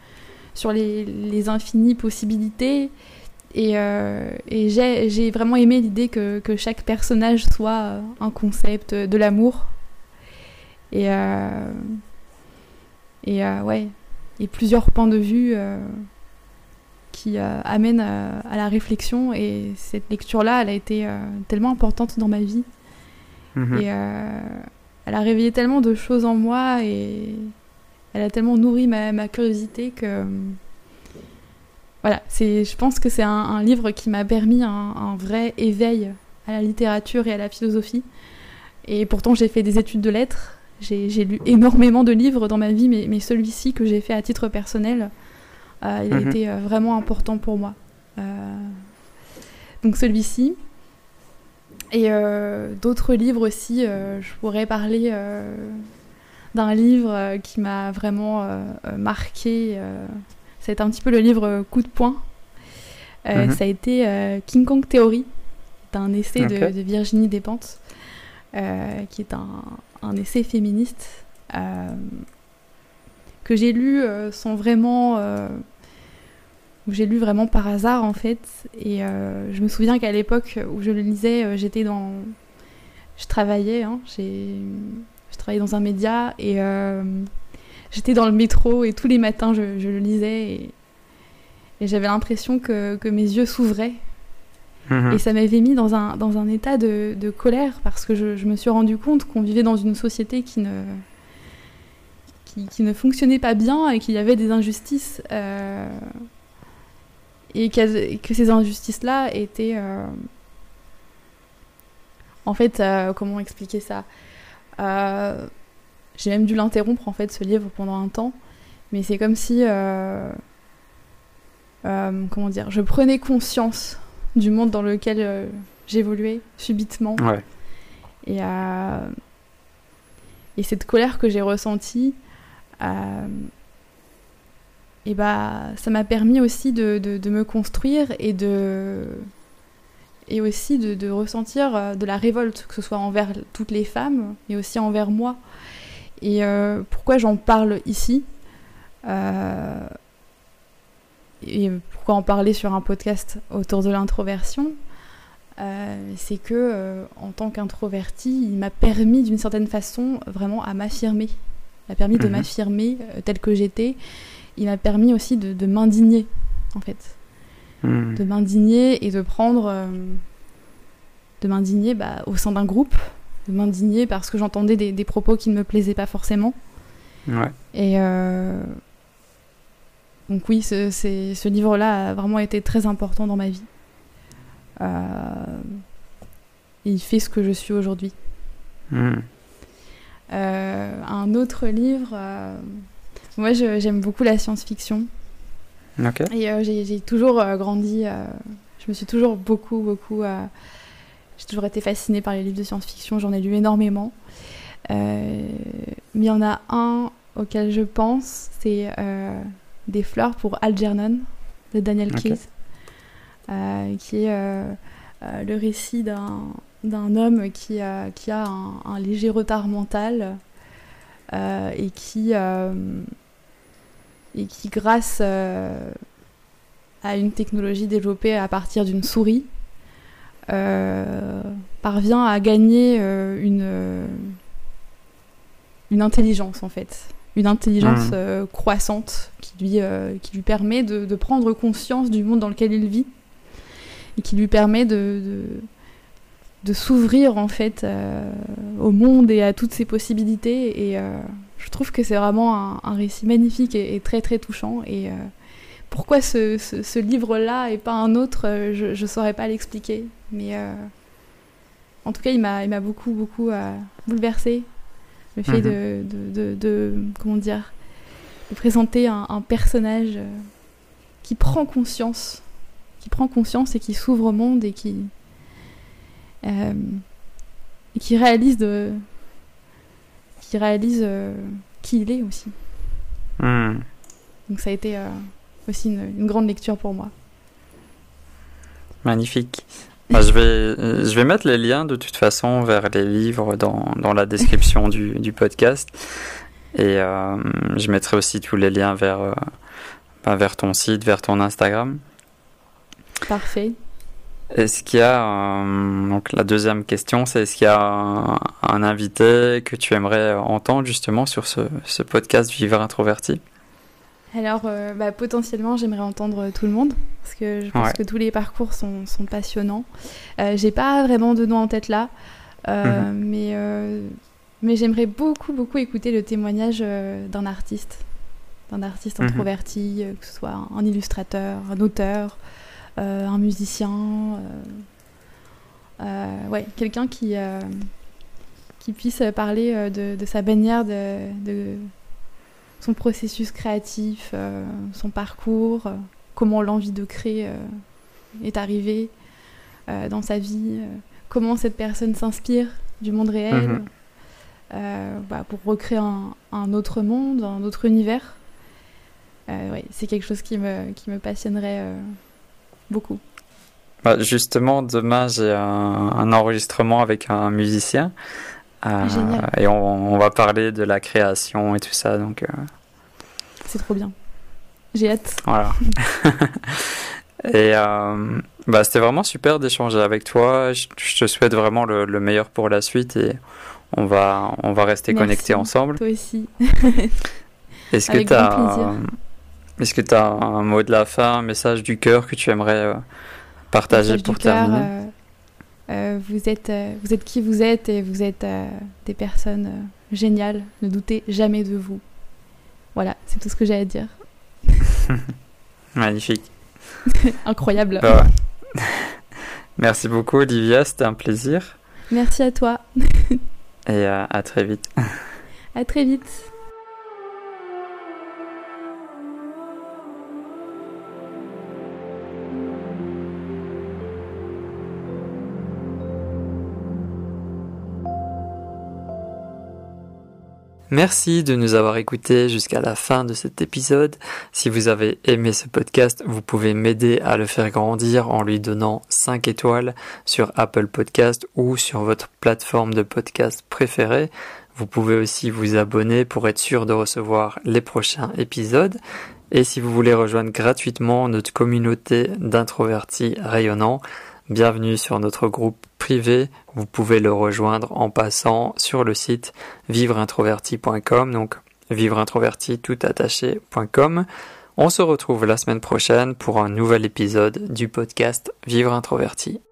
sur les, les infinies possibilités. Et, et j'ai vraiment aimé l'idée que, que, chaque personnage soit un concept de l'amour. Et, et ouais, et plusieurs points de vue qui amènent à, la réflexion. Et cette lecture-là, elle a été tellement importante dans ma vie. Mhm. Et elle a réveillé tellement de choses en moi et elle a tellement nourri ma, curiosité que voilà, c'est, je pense que c'est un, livre qui m'a permis un, vrai éveil à la littérature et à la philosophie. Et pourtant, j'ai fait des études de lettres. J'ai, lu énormément de livres dans ma vie, mais, mais celui-ci que j'ai fait à titre personnel, euh, il a mhm. été euh, vraiment important pour moi. Euh, donc celui-ci. Et d'autres livres aussi, je pourrais parler d'un livre qui m'a vraiment marqué. C'est un petit peu le livre coup de poing. Mhm. Ça a été King Kong Theory, un essai de, Virginie Despentes, qui est un, un essai féministe que j'ai lu sans vraiment j'ai lu vraiment par hasard en fait. Et euh, je me souviens qu'à l'époque où je le lisais, euh, j'étais dans. Je travaillais, hein, je travaillais dans un média et euh, j'étais dans le métro et tous les matins je, le lisais et, j'avais l'impression que, que, mes yeux s'ouvraient. Mhm. Et ça m'avait mis dans un, dans un état de, de colère parce que je, je, me suis rendu compte qu'on vivait dans une société qui ne, qui, qui, ne fonctionnait pas bien et qu'il y avait des injustices et que ces injustices-là étaient... Euh, en fait, euh, comment expliquer ça euh, J'ai même dû l'interrompre, en fait, ce livre pendant un temps. Mais c'est comme si... comment dire Je prenais conscience du monde dans lequel j'évoluais subitement. Ouais. Et, et cette colère que j'ai ressentie et bah, ça m'a permis aussi de, me construire et de et aussi de, ressentir euh, de la révolte, que ce soit envers toutes les femmes, mais aussi envers moi. Et euh, pourquoi j'en parle ici? Euh, Et pourquoi en parler sur un podcast autour de l'introversion? C'est que, en tant qu'introverti, il m'a permis d'une certaine façon vraiment à m'affirmer. Il m'a permis de mhm. m'affirmer tel que j'étais il m'a permis aussi de, m'indigner, en fait. Hmm. De m'indigner et de prendre. Euh, de m'indigner bah, au sein d'un groupe, de m'indigner parce que j'entendais des, propos qui ne me plaisaient pas forcément. Ouais. Et. Euh, donc, oui, ce, ce livre-là a vraiment été très important dans ma vie. Euh, il fait ce que je suis aujourd'hui. Hmm. Un autre livre moi, j'aime beaucoup la science-fiction. Et euh, j'ai toujours euh, grandi, euh, je me suis toujours beaucoup, beaucoup. j'ai toujours été fascinée par les livres de science-fiction, j'en ai lu énormément. mais il y en a un auquel je pense, c'est Des fleurs pour Algernon de Daniel okay. qui est le récit d'un homme qui a, qui a un, un léger retard mental et qui et qui, grâce euh, à une technologie développée à partir d'une souris, euh, parvient à gagner euh, une, une intelligence en fait, une intelligence mmh. croissante qui lui, qui lui permet de, prendre conscience du monde dans lequel il vit et qui lui permet de, de, s'ouvrir en fait au monde et à toutes ses possibilités et je trouve que c'est vraiment un, récit magnifique et, très très touchant. Et euh, pourquoi ce, livre-là et pas un autre, euh, je ne saurais pas l'expliquer. Mais euh, en tout cas, il m'a beaucoup beaucoup bouleversé. Le fait mhm. de, de, comment dire, de présenter un, personnage qui prend conscience, qui prend conscience et qui s'ouvre au monde et qui et qui réalise de qui réalise euh, qui il est aussi. Hmm. Donc ça a été euh, aussi une, grande lecture pour moi. Magnifique. Bah, je, vais, euh, je vais mettre les liens de toute façon vers les livres dans, dans la description du, du, podcast. Et je mettrai aussi tous les liens vers, bah, vers ton site, vers ton Instagram. Parfait. Est-ce qu'il y a, euh, donc la deuxième question, c'est est-ce qu'il y a un, invité que tu aimerais entendre justement sur ce, ce podcast Vivre Introverti? Alors, euh, bah, potentiellement, j'aimerais entendre tout le monde, parce que je pense que tous les parcours sont, sont passionnants. Euh, J'ai pas vraiment de nom en tête là, euh, mhm. mais, mais j'aimerais beaucoup, beaucoup écouter le témoignage d'un artiste, d'un artiste mhm. introverti, que ce soit un illustrateur, un auteur, un musicien, euh, euh, ouais, quelqu'un qui, qui puisse parler de, sa bannière, de, son processus créatif, son parcours, comment l'envie de créer est arrivée dans sa vie, comment cette personne s'inspire du monde réel mhm. bah, pour recréer un, autre monde, un autre univers. ouais, c'est quelque chose qui me, qui me passionnerait beaucoup. Bah, justement, demain, j'ai un, enregistrement avec un musicien. Euh, et on, va parler de la création et tout ça. Donc, euh. C'est trop bien. J'ai hâte. Voilà. et euh, bah, c'était vraiment super d'échanger avec toi. Je, te souhaite vraiment le, meilleur pour la suite et on va, on va rester connectés ensemble. Toi aussi. Est-ce que tu as. Est-ce que tu as un mot de la fin, un message du cœur que tu aimerais euh, partager pour terminer euh, euh, vous, êtes, vous êtes qui vous êtes et vous êtes des personnes géniales. Ne doutez jamais de vous. Voilà, c'est tout ce que j'ai à dire. Magnifique. Incroyable. Bah Merci beaucoup Olivia, c'était un plaisir. Merci à toi. et à très vite. À très vite. Merci de nous avoir écoutés jusqu'à la fin de cet épisode. Si vous avez aimé ce podcast, vous pouvez m'aider à le faire grandir en lui donnant 5 étoiles sur Apple Podcast ou sur votre plateforme de podcast préférée. Vous pouvez aussi vous abonner pour être sûr de recevoir les prochains épisodes. Et si vous voulez rejoindre gratuitement notre communauté d'introvertis rayonnants, Bienvenue sur notre groupe privé. Vous pouvez le rejoindre en passant sur le site vivreintroverti.com, donc vivreintroverti tout attaché.com. On se retrouve la semaine prochaine pour un nouvel épisode du podcast Vivre Introverti.